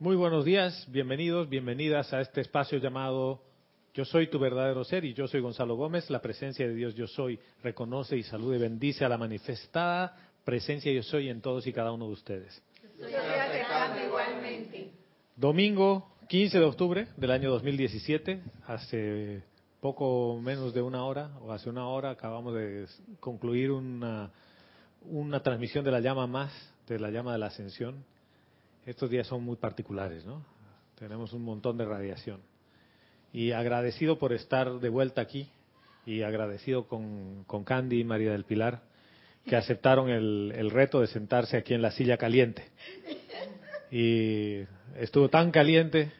Muy buenos días, bienvenidos, bienvenidas a este espacio llamado Yo soy tu verdadero ser y yo soy Gonzalo Gómez. La presencia de Dios Yo soy reconoce y salude y bendice a la manifestada presencia Yo soy en todos y cada uno de ustedes. Domingo 15 de octubre del año 2017, hace poco menos de una hora, o hace una hora, acabamos de concluir una, una transmisión de la llama más, de la llama de la ascensión. Estos días son muy particulares, ¿no? Tenemos un montón de radiación. Y agradecido por estar de vuelta aquí y agradecido con, con Candy y María del Pilar que aceptaron el, el reto de sentarse aquí en la silla caliente. Y estuvo tan caliente,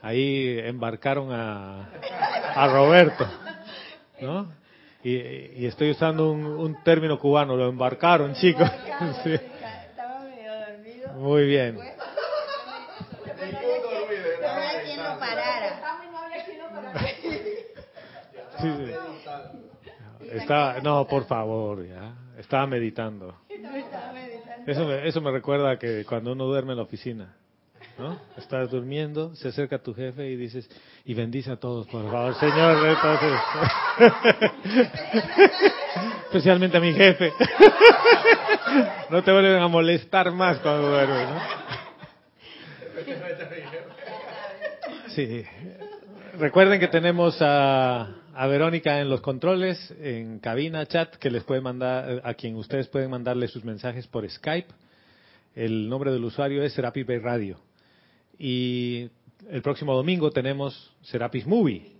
ahí embarcaron a, a Roberto, ¿no? Y, y estoy usando un, un, término cubano, lo embarcaron, chicos. Sí. Estaba medio dormido. Muy bien. No había quien lo parara. Sí, sí. Está, no, por favor, ya. Estaba meditando. Eso me, eso me recuerda que cuando uno duerme en la oficina, ¿no? Estás durmiendo, se acerca tu jefe y dices, y bendice a todos, por favor, Señor. Entonces, especialmente a mi jefe. No te vuelven a molestar más cuando duermes, ¿no? Sí. Recuerden que tenemos a, a Verónica en los controles, en cabina, chat, que les puede mandar, a quien ustedes pueden mandarle sus mensajes por Skype. El nombre del usuario es Serapis Bay Radio. Y el próximo domingo tenemos Serapis Movie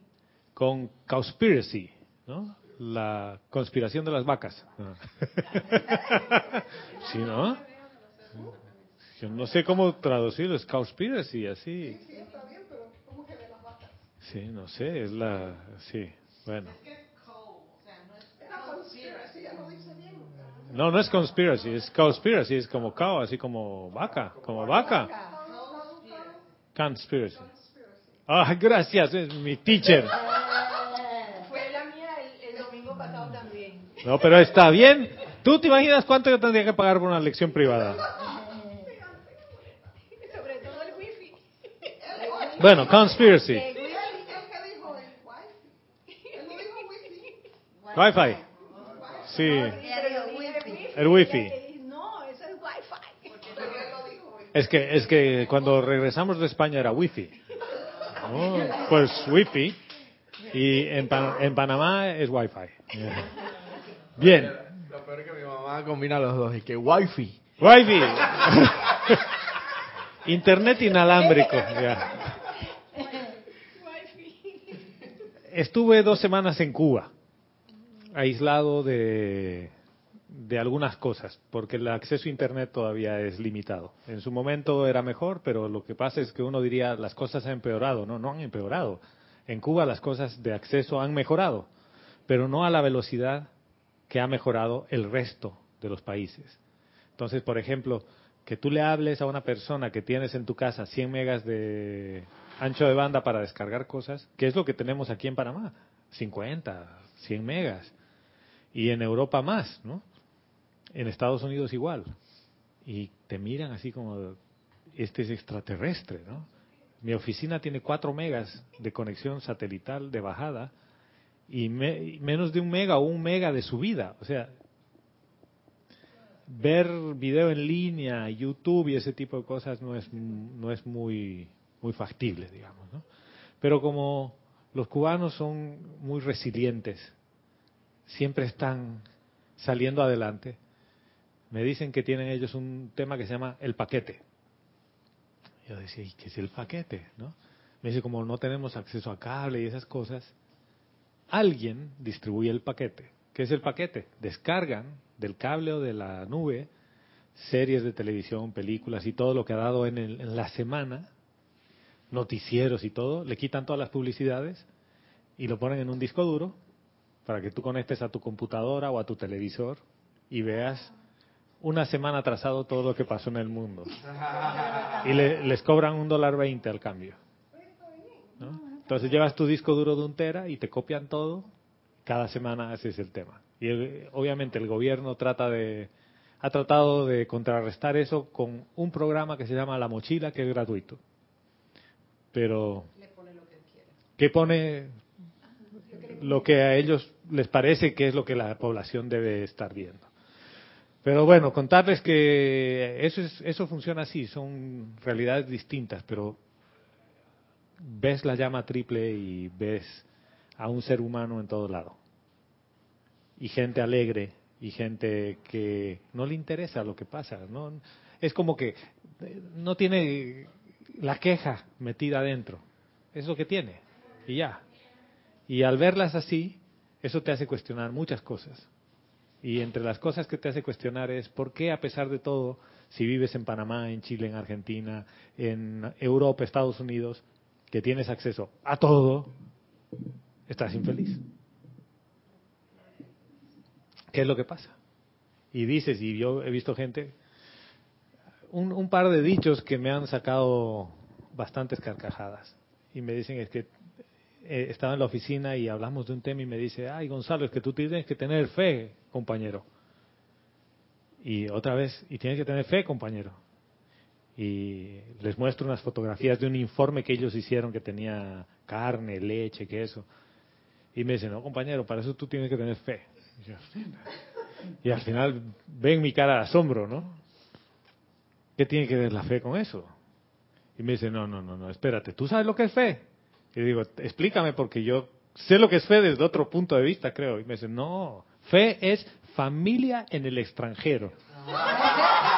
con Conspiracy, ¿no? La conspiración de las vacas. ¿Sí, no? Yo no sé cómo traducirlo, es Conspiracy, así. Sí, no sé, es la... Sí, bueno. No, no es conspiracy, es conspiracy, es como cow, así como vaca, como vaca. Conspiracy. Ah, gracias, es mi teacher. Fue la mía el, el domingo pasado también. No, pero está bien. ¿Tú te imaginas cuánto yo tendría que pagar por una lección privada? Sobre todo el wifi. Bueno, conspiracy. Wifi. Sí, el wifi. No, eso es wifi. Es que, es que cuando regresamos de España era wifi. Oh, pues wifi. Y en, Pan- en Panamá es wifi. Bien. Lo peor es que mi mamá combina los dos y que wifi. Wifi. Internet inalámbrico. ya. Estuve dos semanas en Cuba, aislado de, de algunas cosas, porque el acceso a Internet todavía es limitado. En su momento era mejor, pero lo que pasa es que uno diría las cosas han empeorado. No, no han empeorado. En Cuba las cosas de acceso han mejorado, pero no a la velocidad que ha mejorado el resto de los países. Entonces, por ejemplo, que tú le hables a una persona que tienes en tu casa 100 megas de ancho de banda para descargar cosas, que es lo que tenemos aquí en Panamá, 50, 100 megas. Y en Europa más, ¿no? En Estados Unidos igual. Y te miran así como, este es extraterrestre, ¿no? Mi oficina tiene 4 megas de conexión satelital de bajada y me- menos de un mega o un mega de subida. O sea, ver video en línea, YouTube y ese tipo de cosas no es, no es muy, muy factible, digamos. ¿no? Pero como los cubanos son muy resilientes, siempre están saliendo adelante, me dicen que tienen ellos un tema que se llama el paquete. Yo decía, ¿y qué es el paquete? ¿no? Me dice, como no tenemos acceso a cable y esas cosas, alguien distribuye el paquete. ¿Qué es el paquete? Descargan del cable o de la nube series de televisión, películas y todo lo que ha dado en, el- en la semana, noticieros y todo, le quitan todas las publicidades y lo ponen en un disco duro para que tú conectes a tu computadora o a tu televisor y veas una semana atrasado todo lo que pasó en el mundo. Y le- les cobran un dólar veinte al cambio. ¿no? Entonces llevas tu disco duro de un tera y te copian todo. Cada semana haces el tema. Y el- obviamente el gobierno trata de ha tratado de contrarrestar eso con un programa que se llama La Mochila, que es gratuito. Pero que pone lo que a ellos les parece que es lo que la población debe estar viendo. Pero bueno, contarles que eso, es, eso funciona así, son realidades distintas, pero ves la llama triple y ves a un ser humano en todo lado. Y gente alegre, y gente que no le interesa lo que pasa, ¿no? Es como que no tiene la queja metida adentro, es lo que tiene, y ya. Y al verlas así, eso te hace cuestionar muchas cosas. Y entre las cosas que te hace cuestionar es por qué a pesar de todo, si vives en Panamá, en Chile, en Argentina, en Europa, Estados Unidos, que tienes acceso a todo, estás infeliz. ¿Qué es lo que pasa? Y dices, y yo he visto gente, un, par de dichos que me han sacado bastantes carcajadas. Y me dicen, es que eh, estaba en la oficina y hablamos de un tema y me dice, ay Gonzalo, es que tú tienes que tener fe, compañero. Y otra vez, y tienes que tener fe, compañero. Y les muestro unas fotografías de un informe que ellos hicieron que tenía carne, leche, queso. Y me dice, no, compañero, para eso tú tienes que tener fe. Y, al final ven mi cara de asombro, ¿no? ¿Qué tiene que ver la fe con eso? Y me dice, no, no, no, no, espérate, ¿tú sabes lo que es fe? Y digo, explícame porque yo sé lo que es fe desde otro punto de vista, creo. Y me dice, no, fe es familia en el extranjero.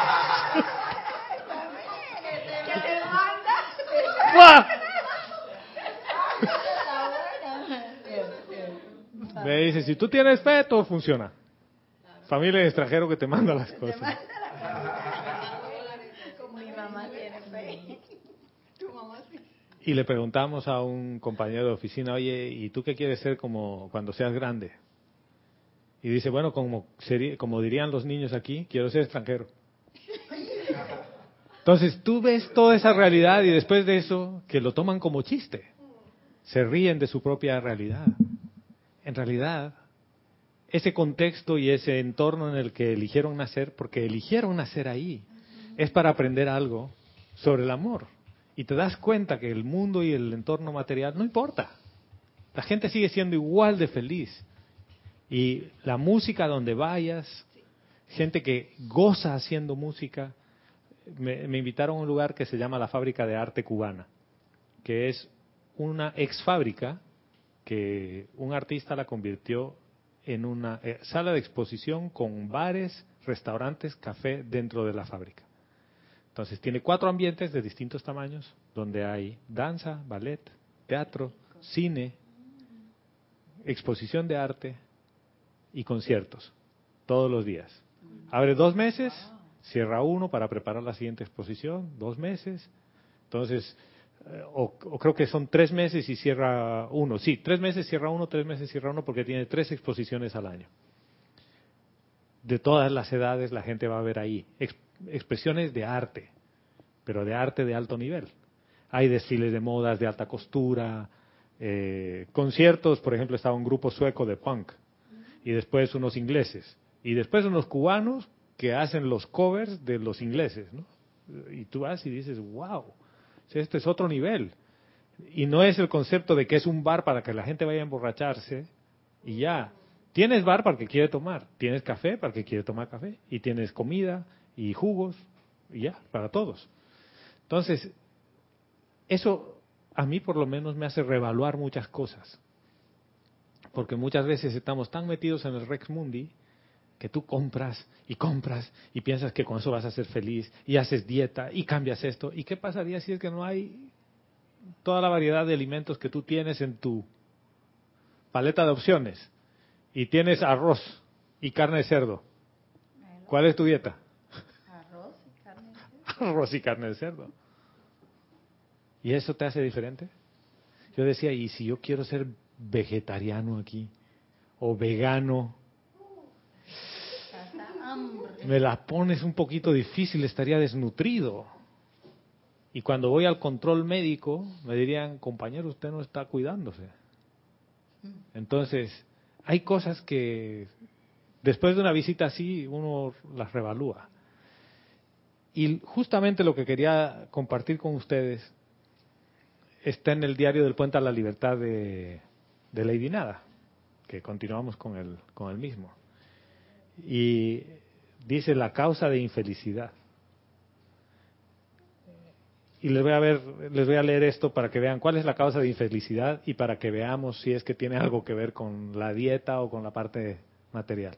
Me dice, si tú tienes fe, todo funciona. Familia en el extranjero que te manda las cosas. Y le preguntamos a un compañero de oficina, oye, ¿y tú qué quieres ser como cuando seas grande? Y dice, bueno, como, como dirían los niños aquí, quiero ser extranjero. Entonces tú ves toda esa realidad y después de eso, que lo toman como chiste, se ríen de su propia realidad. En realidad, ese contexto y ese entorno en el que eligieron nacer, porque eligieron nacer ahí, es para aprender algo sobre el amor y te das cuenta que el mundo y el entorno material no importa. La gente sigue siendo igual de feliz. Y la música donde vayas, gente que goza haciendo música, me, invitaron a un lugar que se llama la Fábrica de Arte Cubana, que es una ex fábrica que un artista la convirtió en una eh, sala de exposición con bares, restaurantes, café dentro de la fábrica. Entonces tiene cuatro ambientes de distintos tamaños, donde hay danza, ballet, teatro, cine, exposición de arte y conciertos, todos los días. Abre dos meses, cierra uno para preparar la siguiente exposición, dos meses. Entonces, eh, o, creo que son tres meses y cierra uno. Sí, tres meses cierra uno, tres meses cierra uno porque tiene tres exposiciones al año. De todas las edades la gente va a ver ahí expresiones de arte, pero de arte de alto nivel. Hay desfiles de modas de alta costura, eh, conciertos, por ejemplo, estaba un grupo sueco de punk, y después unos ingleses, y después unos cubanos que hacen los covers de los ingleses, ¿no? Y tú vas y dices, wow, este es otro nivel. Y no es el concepto de que es un bar para que la gente vaya a emborracharse y ya. Tienes bar para el que quiere tomar, tienes café para el que quiere tomar café, y tienes comida, y jugos, y ya, para todos. Entonces, eso a mí por lo menos me hace reevaluar muchas cosas. Porque muchas veces estamos tan metidos en el Rex Mundi que tú compras y compras y piensas que con eso vas a ser feliz y haces dieta y cambias esto. ¿Y qué pasaría si es que no hay toda la variedad de alimentos que tú tienes en tu paleta de opciones y tienes arroz y carne de cerdo? ¿Cuál es tu dieta? arroz y carne de cerdo. ¿Y eso te hace diferente? Yo decía, ¿y si yo quiero ser vegetariano aquí? ¿O vegano? Me la pones un poquito difícil, estaría desnutrido. Y cuando voy al control médico, me dirían, compañero, usted no está cuidándose. Entonces, hay cosas que después de una visita así uno las revalúa. Y justamente lo que quería compartir con ustedes está en el diario del Puente a la Libertad de, de Lady Nada, que continuamos con el, con el mismo. Y dice la causa de infelicidad. Y les voy a ver, les voy a leer esto para que vean cuál es la causa de infelicidad y para que veamos si es que tiene algo que ver con la dieta o con la parte material.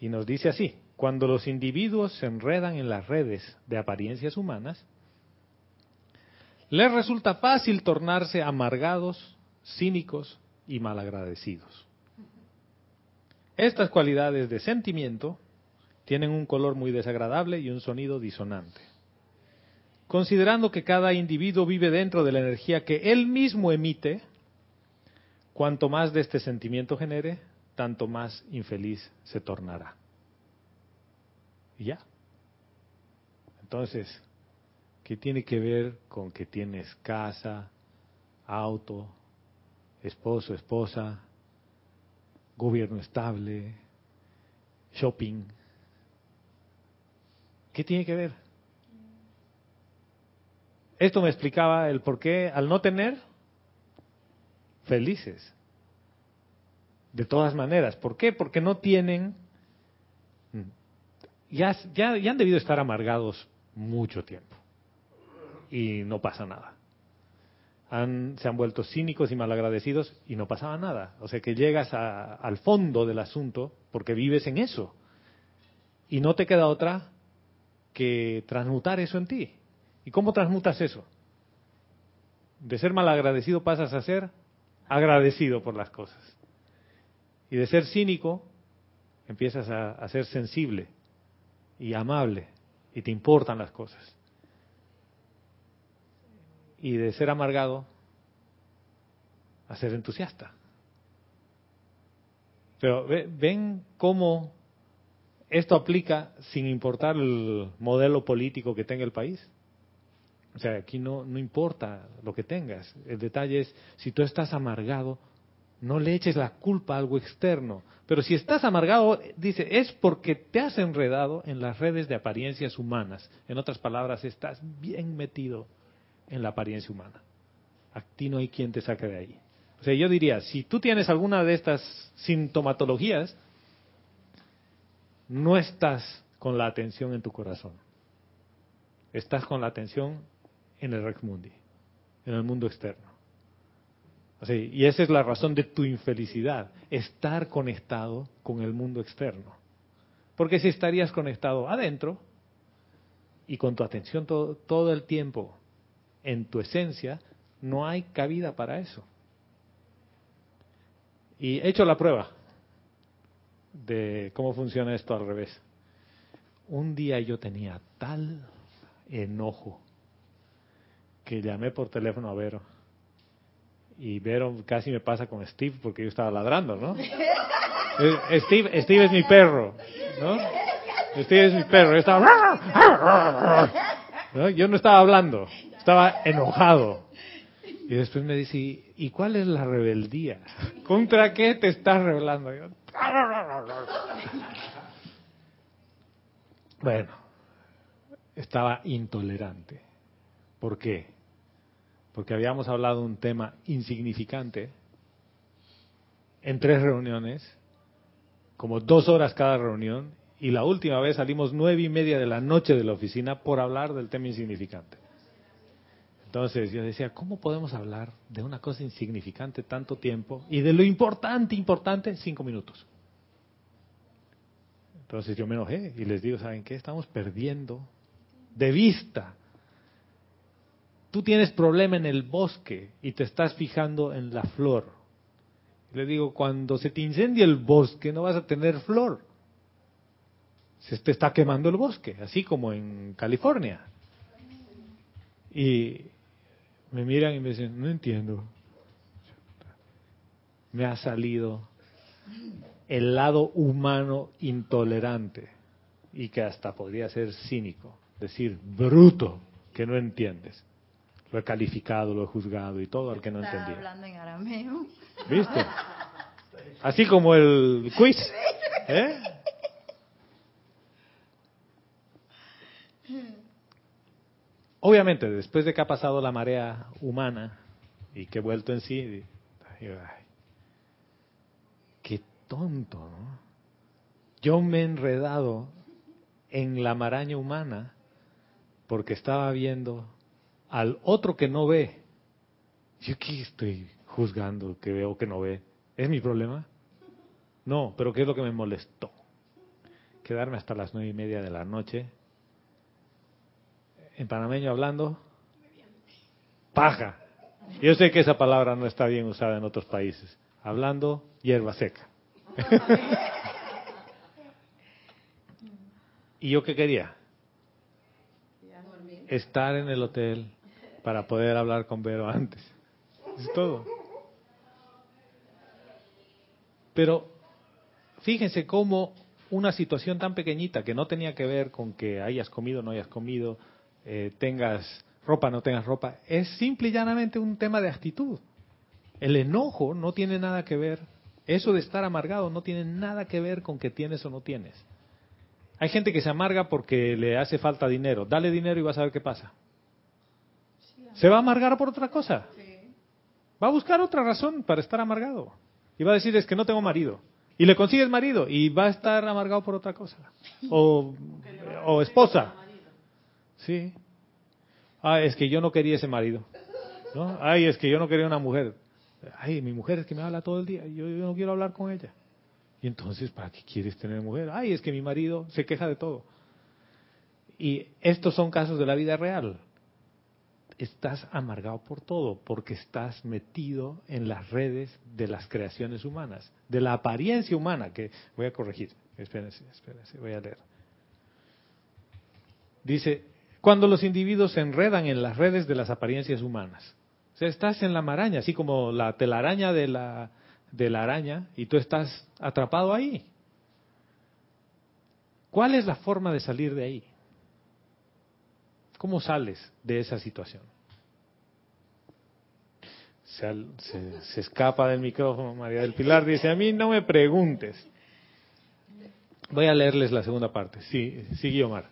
Y nos dice así, cuando los individuos se enredan en las redes de apariencias humanas, les resulta fácil tornarse amargados, cínicos y malagradecidos. Estas cualidades de sentimiento tienen un color muy desagradable y un sonido disonante. Considerando que cada individuo vive dentro de la energía que él mismo emite, cuanto más de este sentimiento genere, tanto más infeliz se tornará. Y ya. Entonces, ¿qué tiene que ver con que tienes casa, auto, esposo, esposa, gobierno estable, shopping? ¿Qué tiene que ver? Esto me explicaba el por qué al no tener, felices. De todas maneras. ¿Por qué? Porque no tienen... Ya, ya, han debido estar amargados mucho tiempo. Y no pasa nada. Han, se han vuelto cínicos y malagradecidos y no pasaba nada. O sea que llegas a, al fondo del asunto porque vives en eso. Y no te queda otra que transmutar eso en ti. ¿Y cómo transmutas eso? De ser malagradecido pasas a ser agradecido por las cosas. Y de ser cínico, empiezas a, ser sensible y amable y te importan las cosas. Y de ser amargado, a ser entusiasta. Pero ven cómo esto aplica sin importar el modelo político que tenga el país. O sea, aquí no, no importa lo que tengas. El detalle es, si tú estás amargado, no le eches la culpa a algo externo. Pero si estás amargado, dice, es porque te has enredado en las redes de apariencias humanas. En otras palabras, estás bien metido en la apariencia humana. A ti no hay quien te saque de ahí. O sea, yo diría, si tú tienes alguna de estas sintomatologías, no estás con la atención en tu corazón. Estás con la atención en el Rex Mundi, en el mundo externo y esa es la razón de tu infelicidad, estar conectado con el mundo externo. Porque si estarías conectado adentro y con tu atención todo, todo el tiempo en tu esencia, no hay cabida para eso. Y he hecho la prueba de cómo funciona esto al revés. Un día yo tenía tal enojo que llamé por teléfono a Vero y Vero casi me pasa con Steve porque yo estaba ladrando, ¿no? Steve, Steve es mi perro, ¿no? Steve es mi perro. Yo estaba... Yo no estaba hablando, estaba enojado. Y después me dice, ¿y cuál es la rebeldía? ¿Contra qué te estás rebelando? Bueno, estaba intolerante. ¿Por qué? Porque habíamos hablado un tema insignificante en tres reuniones, como dos horas cada reunión, y la última vez salimos nueve y media de la noche de la oficina por hablar del tema insignificante. Entonces yo decía, ¿cómo podemos hablar de una cosa insignificante tanto tiempo y de lo importante, importante, cinco minutos? Entonces yo me enojé y les digo, ¿saben qué? Estamos perdiendo de vista tú tienes problema en el bosque y te estás fijando en la flor. Le digo, cuando se te incendia el bosque no vas a tener flor. Se te está quemando el bosque, así como en California. Y me miran y me dicen, no entiendo. Me ha salido el lado humano intolerante y que hasta podría ser cínico, decir bruto, que no entiendes. Lo he calificado, lo he juzgado y todo al que no entendía. hablando en arameo. ¿Viste? Así como el quiz. ¿Eh? Obviamente, después de que ha pasado la marea humana y que he vuelto en sí, digo, ay, qué tonto, ¿no? Yo me he enredado en la maraña humana porque estaba viendo al otro que no ve. Yo aquí estoy juzgando que veo que no ve. ¿Es mi problema? No, pero ¿qué es lo que me molestó? Quedarme hasta las nueve y media de la noche en panameño hablando paja. Yo sé que esa palabra no está bien usada en otros países. Hablando hierba seca. ¿Y yo qué quería? Estar en el hotel para poder hablar con Vero antes. Es todo. Pero fíjense cómo una situación tan pequeñita que no tenía que ver con que hayas comido o no hayas comido, eh, tengas ropa o no tengas ropa, es simple y llanamente un tema de actitud. El enojo no tiene nada que ver, eso de estar amargado no tiene nada que ver con que tienes o no tienes. Hay gente que se amarga porque le hace falta dinero. Dale dinero y vas a ver qué pasa. ¿Se va a amargar por otra cosa? Va a buscar otra razón para estar amargado. Y va a decir, es que no tengo marido. Y le consigues marido y va a estar amargado por otra cosa. O, o esposa. Sí. Ah, es que yo no quería ese marido. ¿no? Ay, es que yo no quería una mujer. Ay, mi mujer es que me habla todo el día. Yo, yo no quiero hablar con ella. Y entonces, ¿para qué quieres tener mujer? Ay, es que mi marido se queja de todo. Y estos son casos de la vida real. Estás amargado por todo, porque estás metido en las redes de las creaciones humanas, de la apariencia humana, que voy a corregir. Espérense, espérense, voy a leer. Dice, cuando los individuos se enredan en las redes de las apariencias humanas. O sea, estás en la maraña, así como la telaraña de la, de la araña, y tú estás atrapado ahí. ¿Cuál es la forma de salir de ahí? ¿Cómo sales de esa situación? Se, se, se, escapa del micrófono María del Pilar, dice, a mí no me preguntes. Voy a leerles la segunda parte. Sí, sí, Guiomar.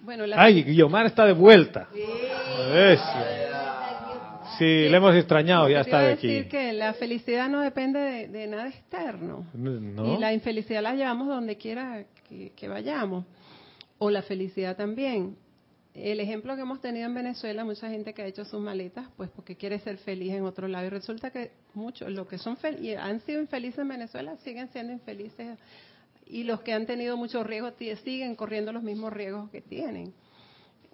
Bueno, la... Ay, Guiomar está de vuelta. Sí, sí le hemos extrañado, ya está de aquí. decir que la felicidad no depende de, de nada externo. No. Y la infelicidad la llevamos donde quiera que, que vayamos. O la felicidad también el ejemplo que hemos tenido en Venezuela, mucha gente que ha hecho sus maletas, pues porque quiere ser feliz en otro lado. Y resulta que muchos, los que son y han sido infelices en Venezuela, siguen siendo infelices. Y los que han tenido muchos riesgos siguen corriendo los mismos riesgos que tienen.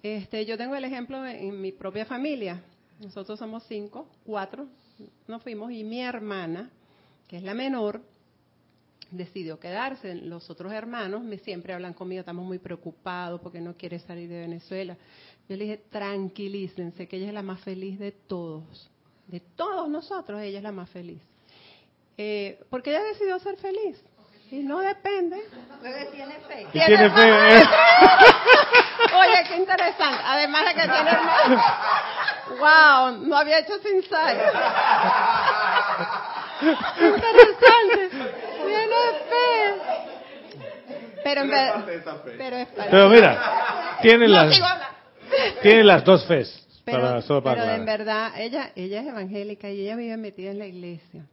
Este, yo tengo el ejemplo en mi propia familia. Nosotros somos cinco, cuatro nos fuimos y mi hermana, que es la menor, decidió quedarse. Los otros hermanos me siempre hablan conmigo, estamos muy preocupados porque no quiere salir de Venezuela. Yo le dije, tranquilícense, que ella es la más feliz de todos. De todos nosotros, ella es la más feliz. Eh, porque ella decidió ser feliz. Y no depende. Porque tiene fe. Tiene fe. Oye, qué interesante. Además de que tiene hermano. Wow, no había hecho sin sal. interesante. Tiene fe. Pero en verdad. Pero, es para Pero mira, tiene No, las, tiene las dos fes. Pero, para, solo para pero en verdad, ella, ella es evangélica y ella vive metida en la iglesia.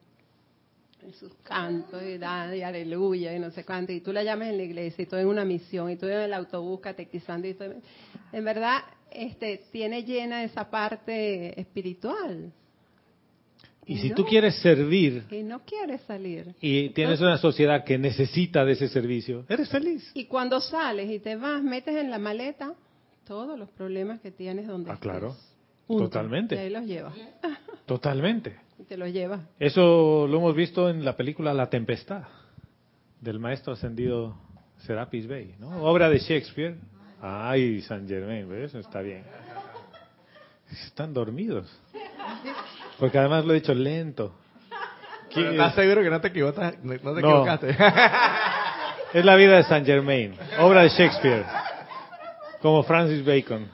En sus cantos y, da, y aleluya y no sé cuánto. Y tú la llamas en la iglesia y tú en una misión y tú en el autobús catequizando. Y todo. En verdad, este, tiene llena esa parte espiritual. Y si no. tú quieres servir Y no quiere salir. y tienes una sociedad que necesita de ese servicio, eres feliz. Y cuando sales y te vas, metes en la maleta todos los problemas que tienes donde Ah, claro. Punto. Totalmente. Y ahí los llevas. Totalmente. Y te los llevas. Eso lo hemos visto en la película La Tempestad, del maestro ascendido Serapis Bey, ¿no? Obra de Shakespeare. Ay, San Germain, ¿ves? Está bien. Están dormidos. Porque además lo he dicho lento. ¿Estás seguro que no te equivocaste? No te No. equivocaste. Es la vida de San Germain, obra de Shakespeare, como Francis Bacon.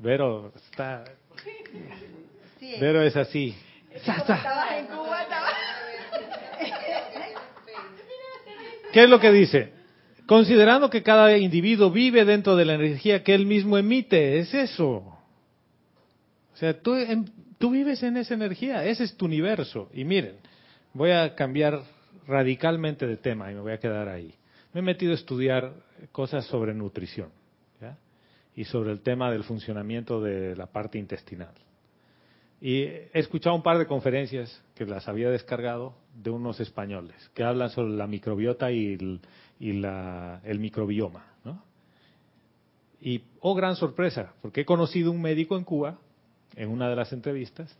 Vero está, Vero es así. ¿Qué es lo que dice? Considerando que cada individuo vive dentro de la energía que él mismo emite, es eso. O sea, tú, tú vives en esa energía, ese es tu universo. Y miren, voy a cambiar radicalmente de tema y me voy a quedar ahí. Me he metido a estudiar cosas sobre nutrición y sobre el tema del funcionamiento de la parte intestinal. Y he escuchado un par de conferencias que las había descargado de unos españoles que hablan sobre la microbiota y el, el microbioma. Y, oh gran sorpresa, porque he conocido un médico en Cuba, en una de las entrevistas,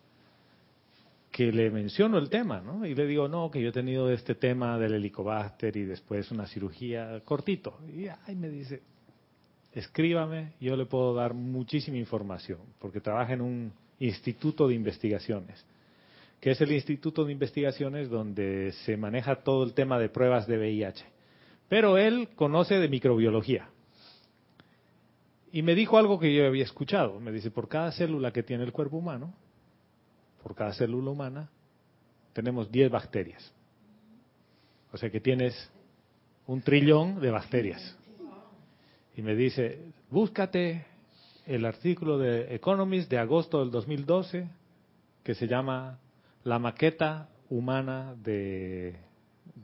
que le menciono el tema, ¿no? Y le digo, no, que yo he tenido este tema del helicobacter y después una cirugía cortito. Y ahí me dice, escríbame, yo le puedo dar muchísima información, porque trabaja en un instituto de investigaciones, que es el instituto de investigaciones donde se maneja todo el tema de pruebas de VIH. Pero él conoce de microbiología. Y me dijo algo que yo había escuchado. Me dice, por cada célula que tiene el cuerpo humano, por cada célula humana, tenemos 10 bacterias. O sea que tienes un trillón de bacterias. Y me dice, búscate el artículo de Economist de agosto del 2012 que se llama La maqueta humana de,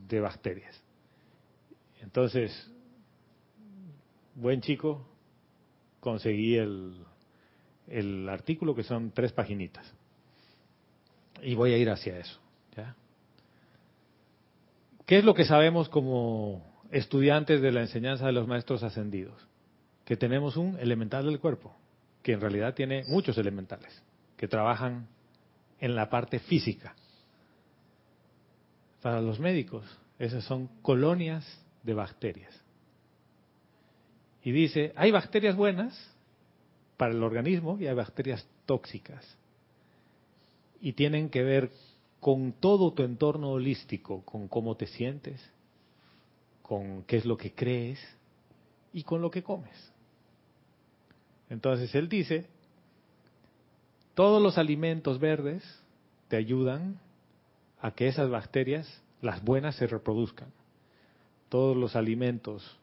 de bacterias. Entonces, buen chico, conseguí el, el artículo que son tres paginitas. Y voy a ir hacia eso. ¿ya? ¿Qué es lo que sabemos como estudiantes de la enseñanza de los maestros ascendidos? Que tenemos un elemental del cuerpo, que en realidad tiene muchos elementales, que trabajan en la parte física. Para los médicos, esas son colonias de bacterias. Y dice, hay bacterias buenas para el organismo y hay bacterias tóxicas y tienen que ver con todo tu entorno holístico, con cómo te sientes, con qué es lo que crees y con lo que comes. Entonces él dice, todos los alimentos verdes te ayudan a que esas bacterias, las buenas, se reproduzcan. Todos los alimentos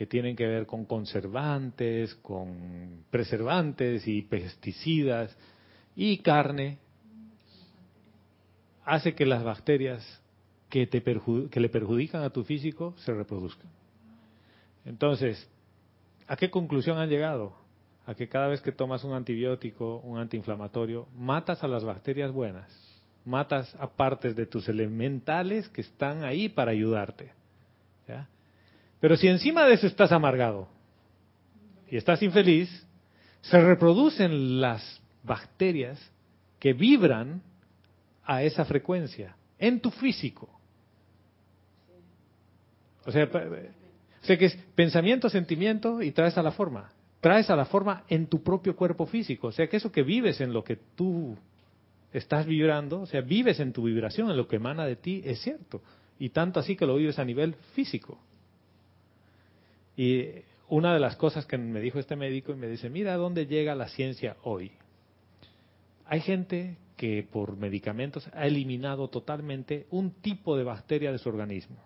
que tienen que ver con conservantes, con preservantes y pesticidas y carne, hace que las bacterias que, te que le perjudican a tu físico se reproduzcan. Entonces, ¿a qué conclusión han llegado? A que cada vez que tomas un antibiótico, un antiinflamatorio, matas a las bacterias buenas, matas a partes de tus elementales que están ahí para ayudarte. Pero si encima de eso estás amargado y estás infeliz, se reproducen las bacterias que vibran a esa frecuencia en tu físico. O sea, sé que es pensamiento, sentimiento y traes a la forma. Traes a la forma en tu propio cuerpo físico. O sea, que eso que vives en lo que tú estás vibrando, o sea, vives en tu vibración, en lo que emana de ti, es cierto. Y tanto así que lo vives a nivel físico. Y una de las cosas que me dijo este médico y me dice, mira dónde llega la ciencia hoy. Hay gente que por medicamentos ha eliminado totalmente un tipo de bacteria de su organismo.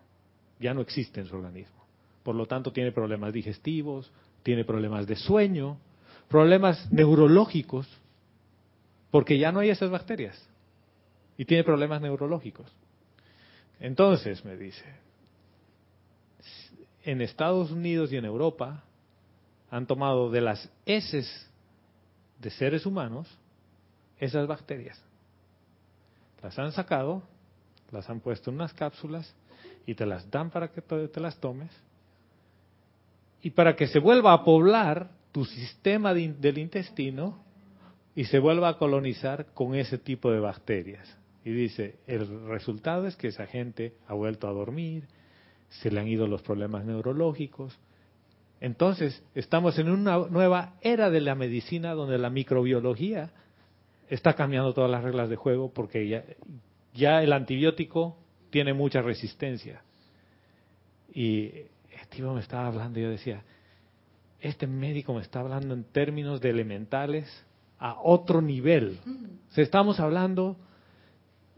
Ya no existe en su organismo. Por lo tanto, tiene problemas digestivos, tiene problemas de sueño, problemas neurológicos, porque ya no hay esas bacterias. Y tiene problemas neurológicos. Entonces, me dice, en Estados Unidos y en Europa han tomado de las heces de seres humanos esas bacterias. Las han sacado, las han puesto en unas cápsulas y te las dan para que te las tomes. Y para que se vuelva a poblar tu sistema del intestino y se vuelva a colonizar con ese tipo de bacterias. Y dice, el resultado es que esa gente ha vuelto a dormir, se le han ido los problemas neurológicos. Entonces, estamos en una nueva era de la medicina donde la microbiología está cambiando todas las reglas de juego porque ya, ya el antibiótico tiene mucha resistencia. Y Steve me estaba hablando y yo decía, este médico me está hablando en términos de elementales a otro nivel. O estamos hablando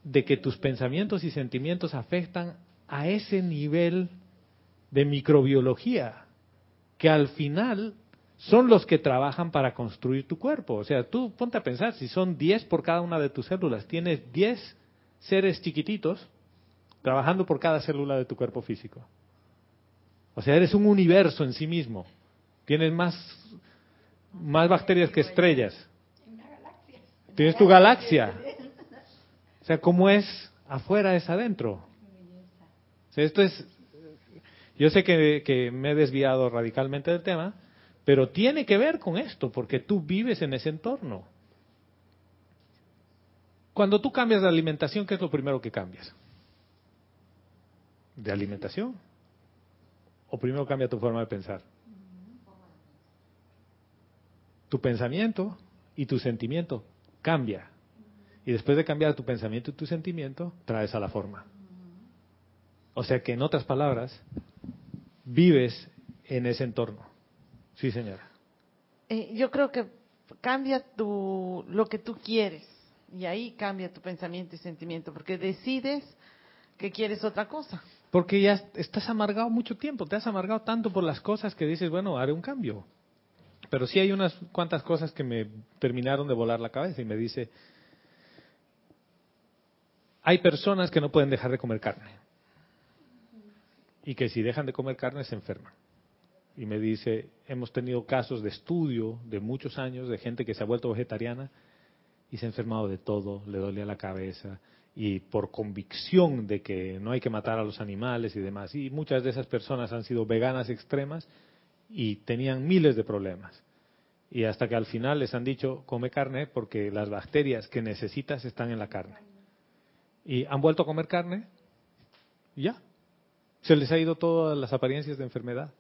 de que tus pensamientos y sentimientos afectan a ese nivel de microbiología, que al final son los que trabajan para construir tu cuerpo. O sea, tú ponte a pensar, si son 10 por cada una de tus células, tienes 10 seres chiquititos trabajando por cada célula de tu cuerpo físico. O sea, eres un universo en sí mismo. Tienes más, más bacterias que estrellas. Tienes tu galaxia. O sea, como es afuera es adentro. Esto es, yo sé que, que me he desviado radicalmente del tema, pero tiene que ver con esto, porque tú vives en ese entorno. Cuando tú cambias de alimentación, ¿qué es lo primero que cambias? ¿De alimentación? ¿O primero cambia tu forma de pensar? Tu pensamiento y tu sentimiento cambia. Y después de cambiar tu pensamiento y tu sentimiento, traes a la forma. O sea que en otras palabras, vives en ese entorno. Sí, señora. Eh, yo creo que cambia tu, lo que tú quieres y ahí cambia tu pensamiento y sentimiento porque decides que quieres otra cosa. Porque ya estás amargado mucho tiempo, te has amargado tanto por las cosas que dices, bueno, haré un cambio. Pero sí hay unas cuantas cosas que me terminaron de volar la cabeza y me dice, hay personas que no pueden dejar de comer carne y que si dejan de comer carne se enferman. Y me dice, hemos tenido casos de estudio de muchos años de gente que se ha vuelto vegetariana y se ha enfermado de todo, le dolía la cabeza y por convicción de que no hay que matar a los animales y demás. Y muchas de esas personas han sido veganas extremas y tenían miles de problemas. Y hasta que al final les han dicho, come carne porque las bacterias que necesitas están en la carne. Y han vuelto a comer carne ya. Se les ha ido todas las apariencias de enfermedad.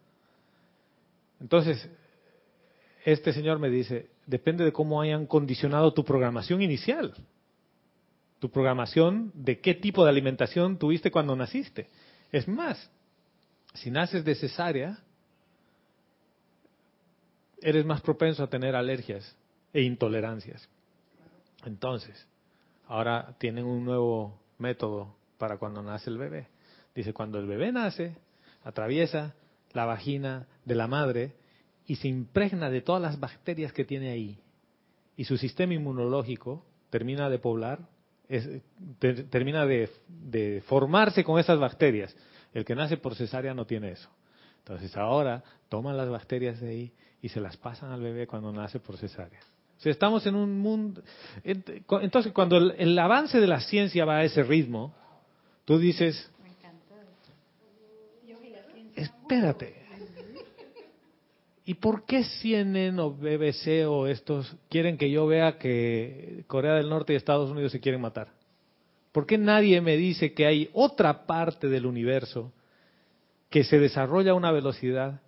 Entonces, este señor me dice, depende de cómo hayan condicionado tu programación inicial. Tu programación de qué tipo de alimentación tuviste cuando naciste. Es más, si naces de cesárea, eres más propenso a tener alergias e intolerancias. Entonces, ahora tienen un nuevo método para cuando nace el bebé. Dice, cuando el bebé nace, atraviesa la vagina de la madre y se impregna de todas las bacterias que tiene ahí. Y su sistema inmunológico termina de poblar, termina de formarse con esas bacterias. El que nace por cesárea no tiene eso. Entonces ahora toman las bacterias de ahí y se las pasan al bebé cuando nace por cesárea. O sea, estamos en un mundo... Entonces, cuando el, avance de la ciencia va a ese ritmo, tú dices, espérate, ¿y por qué CNN o BBC o estos quieren que yo vea que Corea del Norte y Estados Unidos se quieren matar? ¿Por qué nadie me dice que hay otra parte del universo que se desarrolla a una velocidad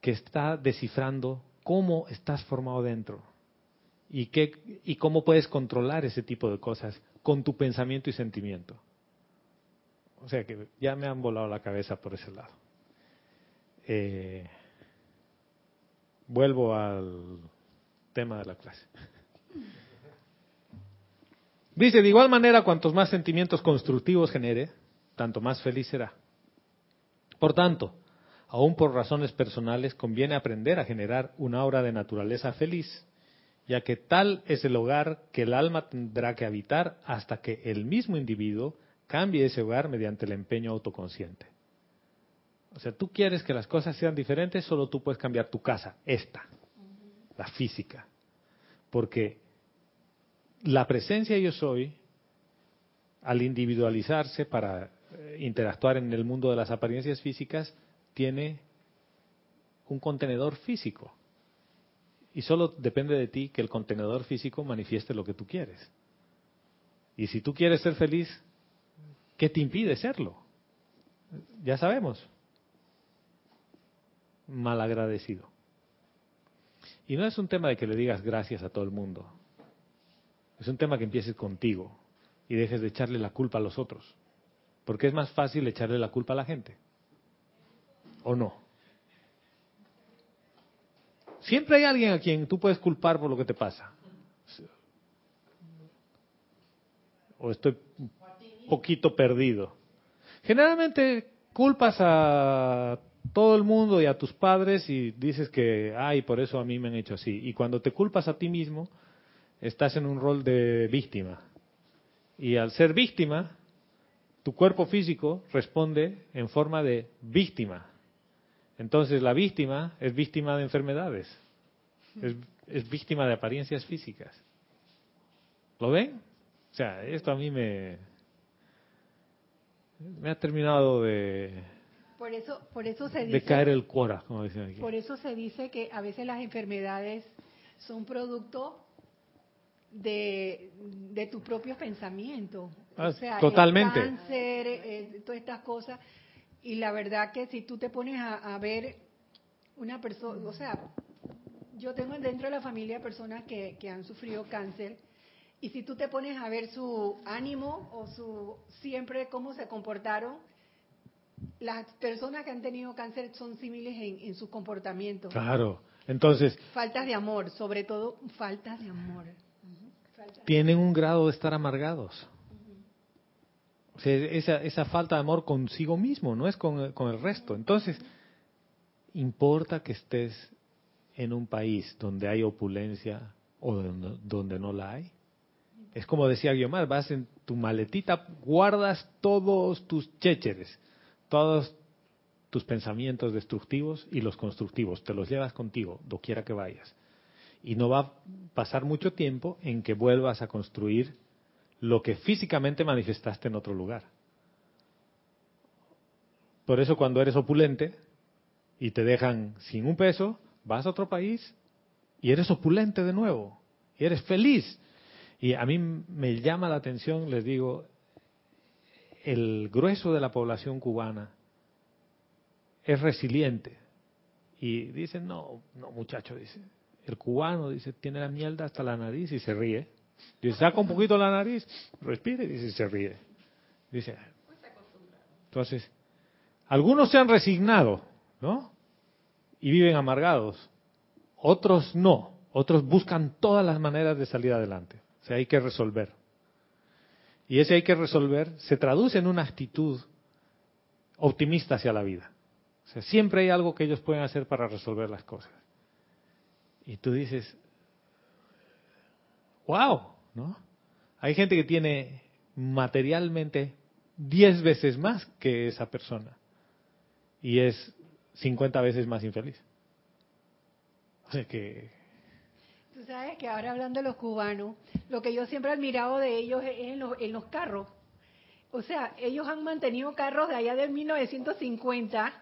que está descifrando cómo estás formado dentro y, qué, y cómo puedes controlar ese tipo de cosas con tu pensamiento y sentimiento. O sea que ya me han volado la cabeza por ese lado. Eh, vuelvo al tema de la clase. Dice, de igual manera, cuantos más sentimientos constructivos genere, tanto más feliz será. Por tanto, aún por razones personales, conviene aprender a generar una obra de naturaleza feliz, ya que tal es el hogar que el alma tendrá que habitar hasta que el mismo individuo cambie ese hogar mediante el empeño autoconsciente. O sea, tú quieres que las cosas sean diferentes, solo tú puedes cambiar tu casa, esta, la física. Porque la presencia yo soy, al individualizarse para eh, interactuar en el mundo de las apariencias físicas, tiene un contenedor físico. Y solo depende de ti que el contenedor físico manifieste lo que tú quieres. Y si tú quieres ser feliz, ¿qué te impide serlo? Ya sabemos. Malagradecido. Y no es un tema de que le digas gracias a todo el mundo. Es un tema que empieces contigo y dejes de echarle la culpa a los otros. Porque es más fácil echarle la culpa a la gente. ¿O no? Siempre hay alguien a quien tú puedes culpar por lo que te pasa. O estoy un poquito perdido. Generalmente culpas a todo el mundo y a tus padres y dices que, ay, por eso a mí me han hecho así. Y cuando te culpas a ti mismo, estás en un rol de víctima. Y al ser víctima, tu cuerpo físico responde en forma de víctima. Entonces la víctima es víctima de enfermedades, es, es víctima de apariencias físicas. ¿Lo ven? O sea, esto a mí me, me ha terminado de, Por eso, por eso se de dice, caer el cuora, como dicen aquí. por eso se dice que a veces las enfermedades son producto de, de tus propios pensamientos. Ah, o sea, totalmente. El cáncer, eh, todas estas cosas. Y la verdad que si tú te pones a, a ver una persona, o sea, yo tengo dentro de la familia personas que, que han sufrido cáncer y si tú te pones a ver su ánimo o su siempre cómo se comportaron, las personas que han tenido cáncer son similares en, en su comportamiento. Claro. Entonces, Faltas de amor, sobre todo faltas de amor. Tienen un grado de estar amargados. O sea, esa, esa falta de amor consigo mismo, no es con, con el resto. Entonces, importa que estés en un país donde hay opulencia o donde, donde no la hay. Es como decía Guiomar, vas en tu maletita, guardas todos tus chécheres, todos tus pensamientos destructivos y los constructivos, te los llevas contigo, doquiera que vayas. Y no va a pasar mucho tiempo en que vuelvas a construir lo que físicamente manifestaste en otro lugar. Por eso cuando eres opulente y te dejan sin un peso, vas a otro país y eres opulente de nuevo y eres feliz. Y a mí me llama la atención, les digo, el grueso de la población cubana es resiliente. Y dicen, no, no muchacho, dice, el cubano, dice, tiene la mierda hasta la nariz y se ríe. Dice, saca un poquito la nariz, respire, dice, y se ríe. Dice, entonces, algunos se han resignado, ¿no? Y viven amargados. Otros no. Otros buscan todas las maneras de salir adelante. O sea, hay que resolver. Y ese hay que resolver se traduce en una actitud optimista hacia la vida. O sea, siempre hay algo que ellos pueden hacer para resolver las cosas. Y tú dices, wow, ¿no? Hay gente que tiene materialmente 10 veces más que esa persona y es 50 veces más infeliz. O sea que Tú sabes que ahora hablando de los cubanos, lo que yo siempre he admirado de ellos es en los, en los carros. O sea, ellos han mantenido carros de allá del 1950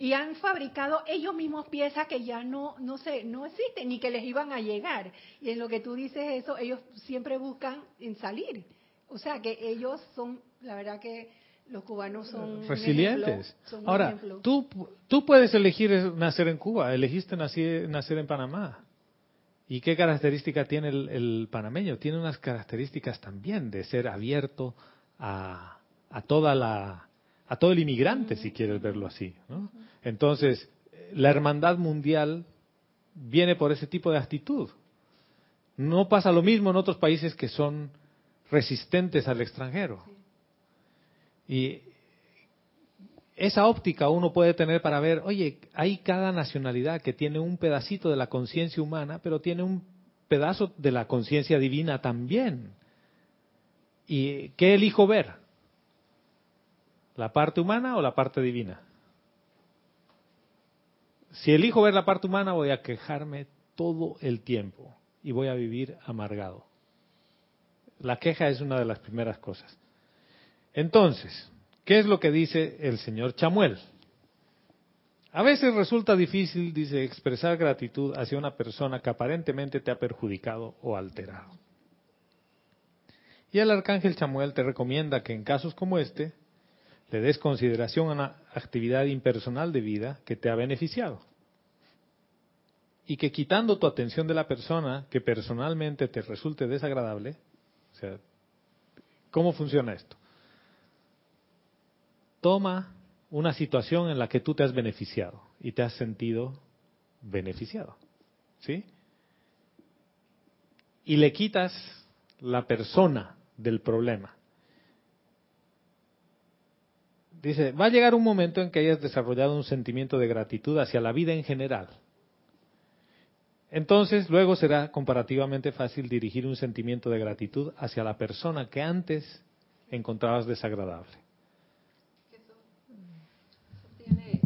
y han fabricado ellos mismos piezas que ya no no sé, no existen ni que les iban a llegar. Y en lo que tú dices eso, ellos siempre buscan en salir. O sea, que ellos son, la verdad que los cubanos son resilientes. ejemplo, son Ahora, tú, tú puedes elegir nacer en Cuba, elegiste nacer, nacer en Panamá. ¿Y qué característica tiene el, el panameño? Tiene unas características también de ser abierto a, a toda la a todo el inmigrante, si quieres verlo así. ¿no? Entonces, la hermandad mundial viene por ese tipo de actitud. No pasa lo mismo en otros países que son resistentes al extranjero. Y esa óptica uno puede tener para ver, oye, hay cada nacionalidad que tiene un pedacito de la conciencia humana, pero tiene un pedazo de la conciencia divina también. ¿Y qué elijo ver? ¿La parte humana o la parte divina? Si elijo ver la parte humana voy a quejarme todo el tiempo y voy a vivir amargado. La queja es una de las primeras cosas. Entonces, ¿qué es lo que dice el señor Chamuel? A veces resulta difícil, dice, expresar gratitud hacia una persona que aparentemente te ha perjudicado o alterado. Y el arcángel Chamuel te recomienda que en casos como este le des consideración a una actividad impersonal de vida que te ha beneficiado. Y que quitando tu atención de la persona que personalmente te resulte desagradable, o sea, ¿cómo funciona esto? Toma una situación en la que tú te has beneficiado y te has sentido beneficiado. ¿Sí? Y le quitas la persona del problema. dice, va a llegar un momento en que hayas desarrollado un sentimiento de gratitud hacia la vida en general. Entonces, luego será comparativamente fácil dirigir un sentimiento de gratitud hacia la persona que antes encontrabas desagradable. Tiene,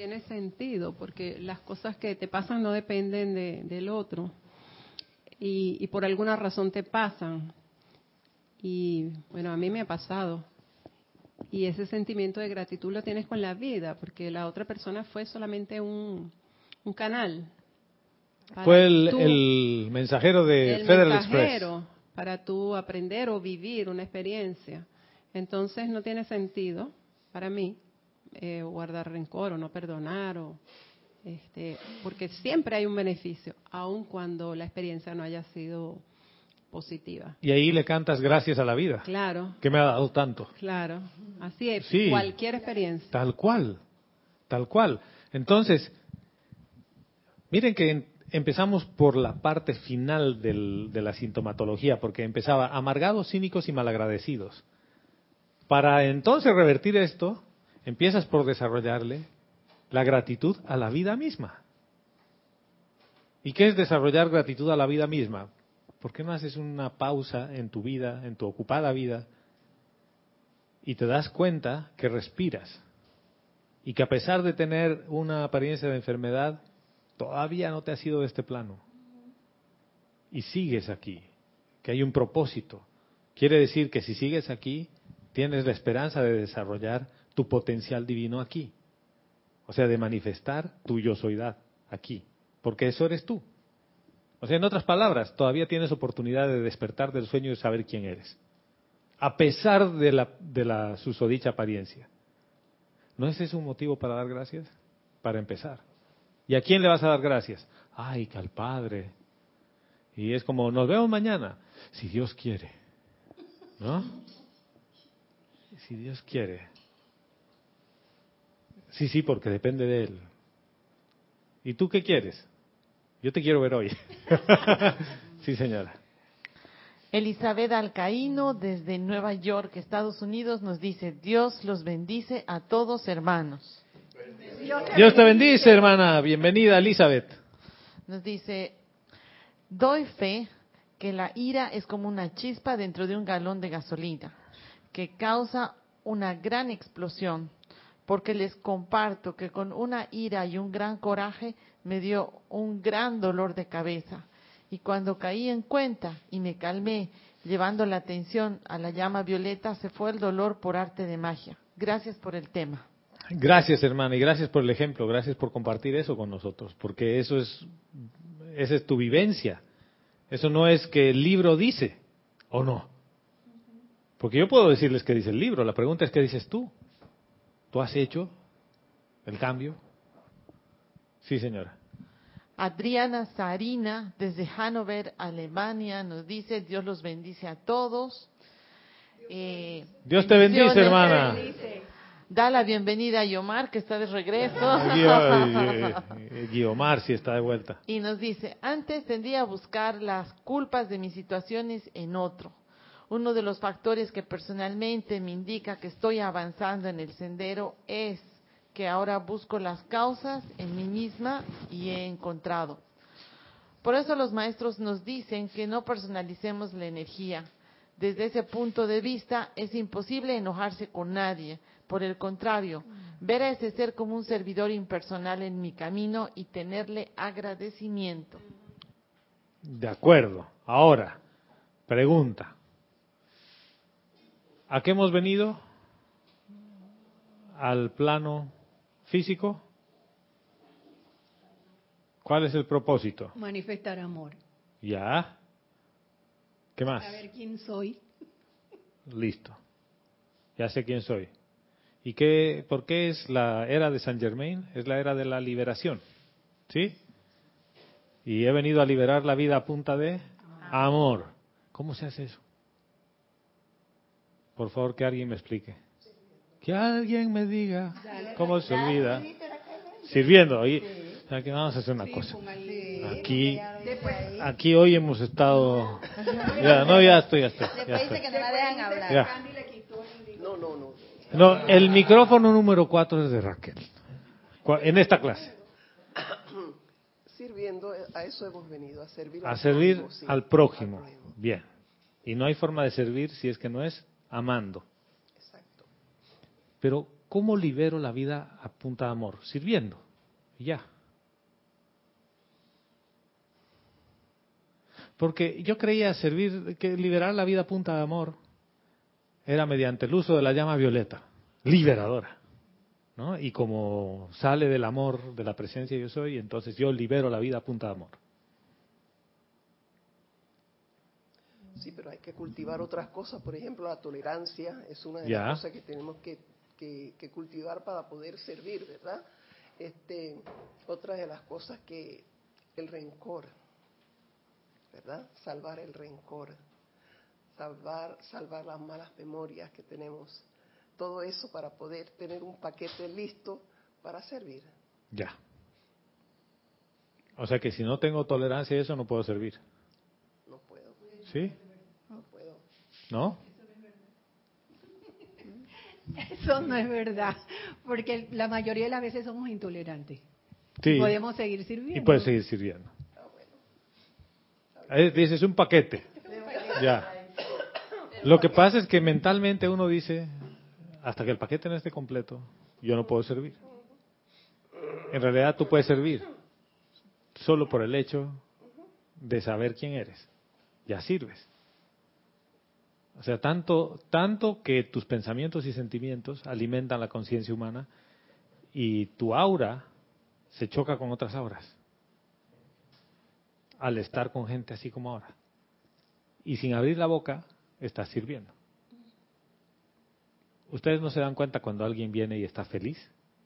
tiene sentido, porque las cosas que te pasan no dependen de, del otro. Y, y por alguna razón te pasan. Y bueno, a mí me ha pasado. Y ese sentimiento de gratitud lo tienes con la vida, porque la otra persona fue solamente un, un canal. Fue el, mensajero de el Federal mensajero Express. para tú aprender o vivir una experiencia. Entonces no tiene sentido para mí eh, guardar rencor o no perdonar o este, porque siempre hay un beneficio, aun cuando la experiencia no haya sido positiva. Y ahí le cantas gracias a la vida, Claro, que me ha dado tanto. claro, así es. Sí. Cualquier experiencia. Tal cual, tal cual. Entonces, miren que empezamos por la parte final del- de la sintomatología, porque empezaba amargados, cínicos y malagradecidos. Para entonces revertir esto, empiezas por desarrollarle la gratitud a la vida misma. ¿Y qué es desarrollar gratitud a la vida misma? ¿Por qué no haces una pausa en tu vida, en tu ocupada vida, y te das cuenta que respiras? y que a pesar de tener una apariencia de enfermedad, todavía no te has ido de este plano. Y sigues aquí, que hay un propósito. Quiere decir que si sigues aquí, tienes la esperanza de desarrollar tu potencial divino aquí. O sea, de manifestar tu yo soydad aquí. Porque eso eres tú. O sea, en otras palabras, todavía tienes oportunidad de despertar del sueño y saber quién eres. A pesar de la, de la susodicha apariencia. ¿No es ese un motivo para dar gracias? Para empezar. ¿Y a quién le vas a dar gracias? Ay, que al Padre. Y es como, nos vemos mañana, si Dios quiere. ¿No? Si Dios quiere. Sí, sí, porque depende de Él. ¿Y tú qué quieres? Yo te quiero ver hoy. sí, señora. Elizabeth Alcaíno desde Nueva York, Estados Unidos, nos dice, Dios los bendice a todos hermanos. Dios te bendice, hermana. Bienvenida, Elizabeth. Nos dice, doy fe que la ira es como una chispa dentro de un galón de gasolina, que causa una gran explosión, porque les comparto que con una ira y un gran coraje me dio un gran dolor de cabeza. Y cuando caí en cuenta y me calmé, llevando la atención a la llama violeta, se fue el dolor por arte de magia. Gracias por el tema. Gracias, hermana, y gracias por el ejemplo, gracias por compartir eso con nosotros, porque eso es, esa es tu vivencia. Eso no es que el libro dice, ¿o no? Porque yo puedo decirles qué dice el libro, la pregunta es qué dices tú. ¿Tú has hecho el cambio? Sí, señora. Adriana Sarina, desde Hannover, Alemania, nos dice, Dios los bendice a todos. Eh, Dios te bendice, hermana. Da la bienvenida a Yomar, que está de regreso. Guio- Guiomar sí está de vuelta. Y nos dice, antes tendría a buscar las culpas de mis situaciones en otro. Uno de los factores que personalmente me indica que estoy avanzando en el sendero es que ahora busco las causas en mí misma y he encontrado. Por eso los maestros nos dicen que no personalicemos la energía. Desde ese punto de vista es imposible enojarse con nadie. Por el contrario, ver a ese ser como un servidor impersonal en mi camino y tenerle agradecimiento. De acuerdo. Ahora, pregunta. ¿A qué hemos venido? ¿Al plano físico? ¿Cuál es el propósito? Manifestar amor. Ya. ¿Qué más? A ver quién soy. Listo. Ya sé quién soy. ¿Y qué, por qué es la era de San Germain? Es la era de la liberación. ¿Sí? Y he venido a liberar la vida a punta de amor. ¿Cómo se hace eso? Por favor, que alguien me explique. Que alguien me diga cómo se olvida. Sirviendo. Y, o sea, que vamos a hacer una cosa. Aquí, aquí hoy hemos estado. Ya, no, ya estoy, ya estoy. Ya estoy. no. Ya. El No, no, no. No, el micrófono número cuatro es de Raquel. En esta clase. Sirviendo, a eso hemos venido, a servir, a servir al prójimo. Bien. Y no hay forma de servir si es que no es amando. Exacto. Pero, ¿cómo libero la vida a punta de amor? Sirviendo. ya. Porque yo creía servir, que liberar la vida a punta de amor era mediante el uso de la llama violeta, liberadora. ¿no? Y como sale del amor, de la presencia yo soy, entonces yo libero la vida a punta de amor. Sí, pero hay que cultivar otras cosas. Por ejemplo, la tolerancia es una de las cosas que tenemos que, que, cultivar para poder servir, ¿verdad? Este, otra de las cosas que el rencor, ¿verdad? Salvar el rencor, salvar, salvar las malas memorias que tenemos. Todo eso para poder tener un paquete listo para servir. Ya. O sea que si no tengo tolerancia eso no puedo servir. No puedo. ¿Sí? No. Eso no es verdad, porque la mayoría de las veces somos intolerantes. Sí. podemos seguir sirviendo. Y puedes seguir sirviendo. Dices un paquete. Ya. Lo que pasa es que mentalmente uno dice, hasta que el paquete no esté completo, yo no puedo servir. En realidad tú puedes servir solo por el hecho de saber quién eres. Ya sirves. O sea, tanto, tanto que tus pensamientos y sentimientos alimentan la conciencia humana y tu aura se choca con otras auras al estar con gente así como ahora. Y sin abrir la boca, estás sirviendo. Ustedes no se dan cuenta cuando alguien viene y está feliz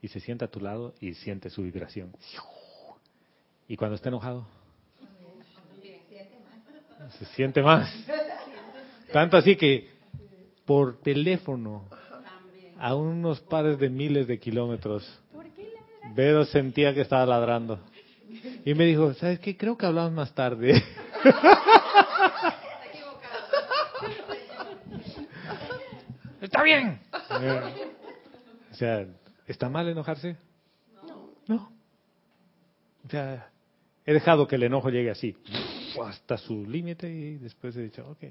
y se sienta a tu lado y siente su vibración. Y cuando está enojado, se siente más. Tanto así que por teléfono, a unos pares de miles de kilómetros, Vero sentía que estaba ladrando. Y me dijo, ¿sabes qué? Creo que hablamos más tarde. Está bien. O sea, ¿está mal enojarse? No. No. O sea, he dejado que el enojo llegue así, hasta su límite y después he dicho, ok.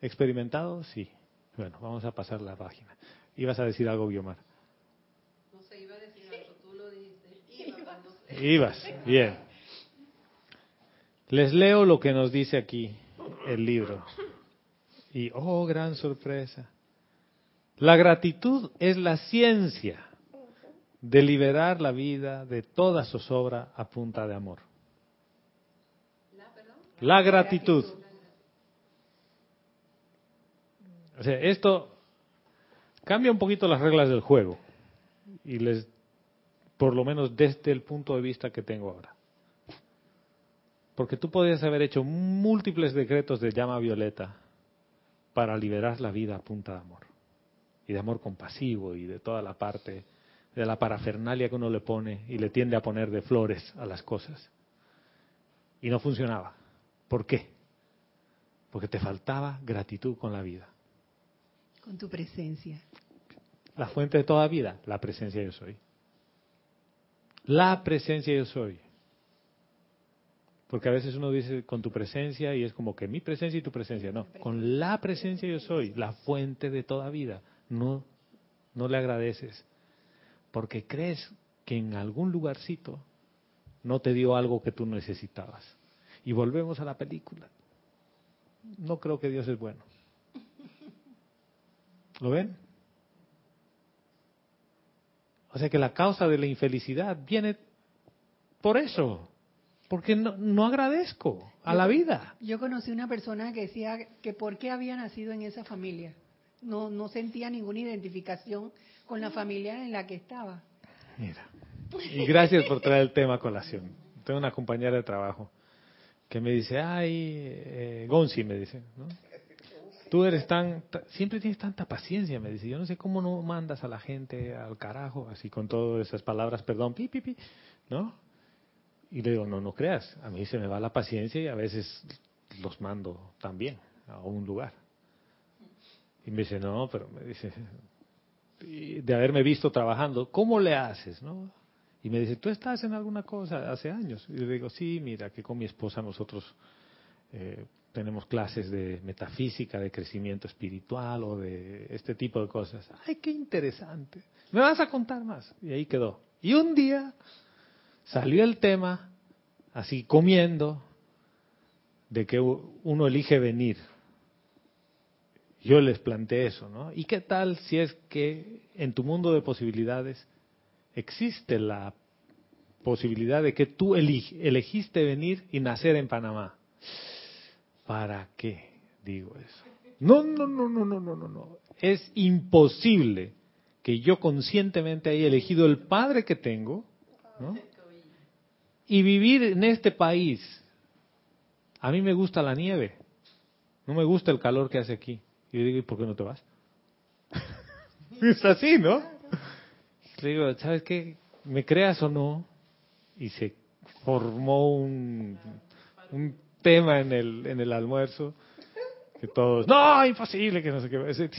¿Experimentado? Sí. Bueno, vamos a pasar la página. Ibas a decir algo, Guiomar. No sé, iba a decir algo, tú lo dijiste. Ibas, bien. Les leo lo que nos dice aquí el libro. Y, oh, gran sorpresa. La gratitud es la ciencia de liberar la vida de toda zozobra a punta de amor. La gratitud. Esto cambia un poquito las reglas del juego. Y les, por lo menos desde el punto de vista que tengo ahora. Porque tú podrías haber hecho múltiples decretos de llama violeta para liberar la vida a punta de amor. Y de amor compasivo y de toda la parte de la parafernalia que uno le pone y le tiende a poner de flores a las cosas. Y no funcionaba. ¿Por qué? Porque te faltaba gratitud con la vida. Con tu presencia. La fuente de toda vida, la presencia yo soy. La presencia yo soy. Porque a veces uno dice con tu presencia y es como que mi presencia y tu presencia. No, con la presencia yo soy, la fuente de toda vida. No, no le agradeces. Porque crees que en algún lugarcito no te dio algo que tú necesitabas. Y volvemos a la película. No creo que Dios es bueno. ¿Lo ven? O sea que la causa de la infelicidad viene por eso porque no, no agradezco a la vida. Yo conocí una persona que decía que por qué había nacido en esa familia. No, no sentía ninguna identificación con la familia en la que estaba. Mira, y gracias por traer el tema a colación. Tengo una compañera de trabajo que me dice, ay, eh, Gonzi me dice, ¿no? Tú eres tan, siempre tienes tanta paciencia, me dice. Yo no sé cómo no mandas a la gente al carajo, así con todas esas palabras, perdón, pi, pi, pi, ¿no? Y le digo, no, no creas, a mí se me va la paciencia y a veces los mando también a un lugar. Y me dice, no, pero me dice, de haberme visto trabajando, ¿cómo le haces? ¿no? Y me dice, ¿tú estás en alguna cosa hace años? Y le digo, sí, mira, que con mi esposa nosotros eh, tenemos clases de metafísica, de crecimiento espiritual o de este tipo de cosas. ¡Ay, qué interesante! ¿Me vas a contar más? Y ahí quedó. Y un día salió el tema, así comiendo, de que uno elige venir. Yo les planteé eso, ¿no? ¿Y qué tal si es que en tu mundo de posibilidades existe la posibilidad de que tú elegiste venir y nacer en Panamá? ¿Para qué digo eso? No, no, no, no, no, no, no, no. Es imposible que yo conscientemente haya elegido el padre que tengo, ¿no? Y vivir en este país. A mí me gusta la nieve. No me gusta el calor que hace aquí. Y yo digo, ¿y por qué no te vas? es así, ¿no? Le digo, ¿sabes qué? ¿Me creas o no? Y se formó un, un tema en el, en el almuerzo que todos, no, imposible, que no sé qué.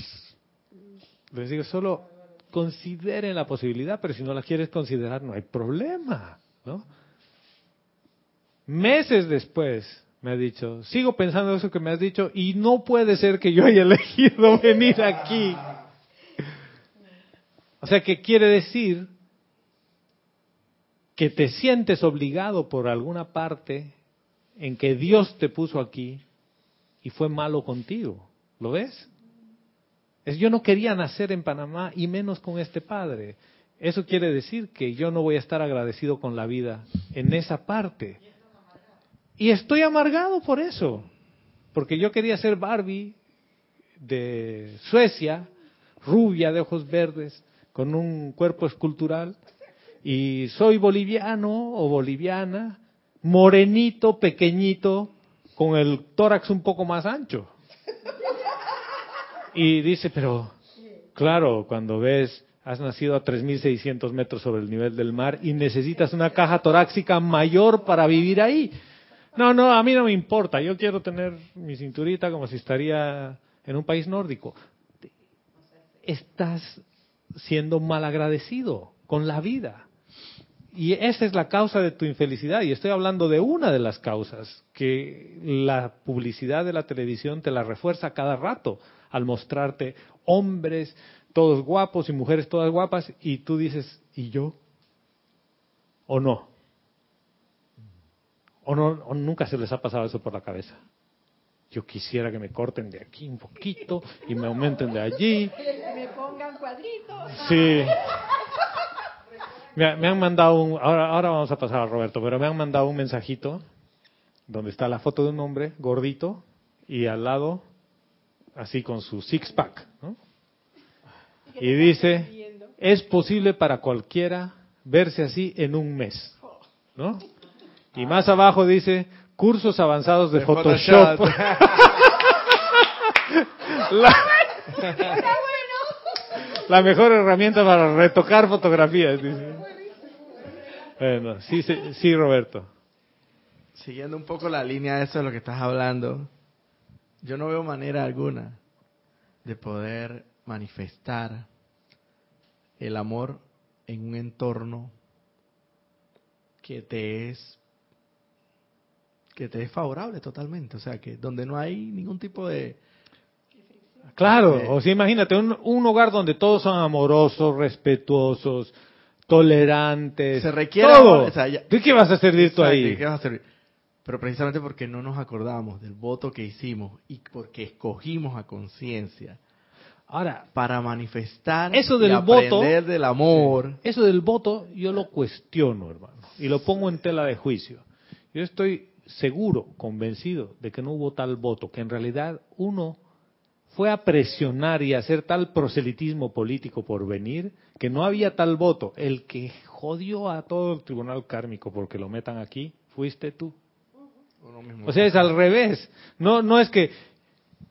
Les digo, solo consideren la posibilidad, pero si no la quieres considerar, no hay problema, ¿no? Meses después me ha dicho, sigo pensando eso que me has dicho y no puede ser que yo haya elegido venir aquí. O sea, que quiere decir que te sientes obligado por alguna parte en que Dios te puso aquí y fue malo contigo. ¿Lo ves? Es, yo no quería nacer en Panamá y menos con este padre. Eso quiere decir que yo no voy a estar agradecido con la vida en esa parte. Y estoy amargado por eso. Porque yo quería ser Barbie de Suecia, rubia de ojos verdes, con un cuerpo escultural. Y soy boliviano o boliviana morenito, pequeñito, con el tórax un poco más ancho. Y dice, pero claro, cuando ves, has nacido a 3.600 metros sobre el nivel del mar y necesitas una caja torácica mayor para vivir ahí. No, no, a mí no me importa, yo quiero tener mi cinturita como si estaría en un país nórdico. Estás siendo mal agradecido con la vida. Y esa es la causa de tu infelicidad. Y estoy hablando de una de las causas, que la publicidad de la televisión te la refuerza cada rato al mostrarte hombres todos guapos y mujeres todas guapas y tú dices, ¿y yo? ¿O no? ¿O, no, o nunca se les ha pasado eso por la cabeza? Yo quisiera que me corten de aquí un poquito y me aumenten de allí. Me pongan cuadritos. Sí. Me, han mandado un, ahora, ahora vamos a pasar a Roberto, pero me han mandado un mensajito donde está la foto de un hombre gordito y al lado, así con su six pack, Y dice, es posible para cualquiera verse así en un mes, ¿no? Y más abajo dice, cursos avanzados de, Photoshop. la, mejor herramienta para retocar fotografías. Bueno, sí, sí, Roberto. Siguiendo un poco la línea de eso de lo que estás hablando, yo no veo manera alguna de poder manifestar el amor en un entorno que te es que te es favorable totalmente, o sea, que donde no hay ningún tipo de Claro, o sea, imagínate un, un hogar donde todos son amorosos, respetuosos, tolerantes. Se requiere. Todo. qué vas a servir tú ahí? ¿Qué vas a servir? Pero precisamente porque no nos acordamos del voto que hicimos y porque escogimos a conciencia. Ahora, para manifestar eso del y voto, del amor. Eso del voto yo lo cuestiono, hermano, y lo pongo en tela de juicio. Yo estoy seguro, convencido de que no hubo tal voto, que en realidad uno fue a presionar y hacer tal proselitismo político por venir que no había tal voto. El que jodió a todo el tribunal kármico porque lo metan aquí, fuiste tú. O sea, es al revés. No, no es que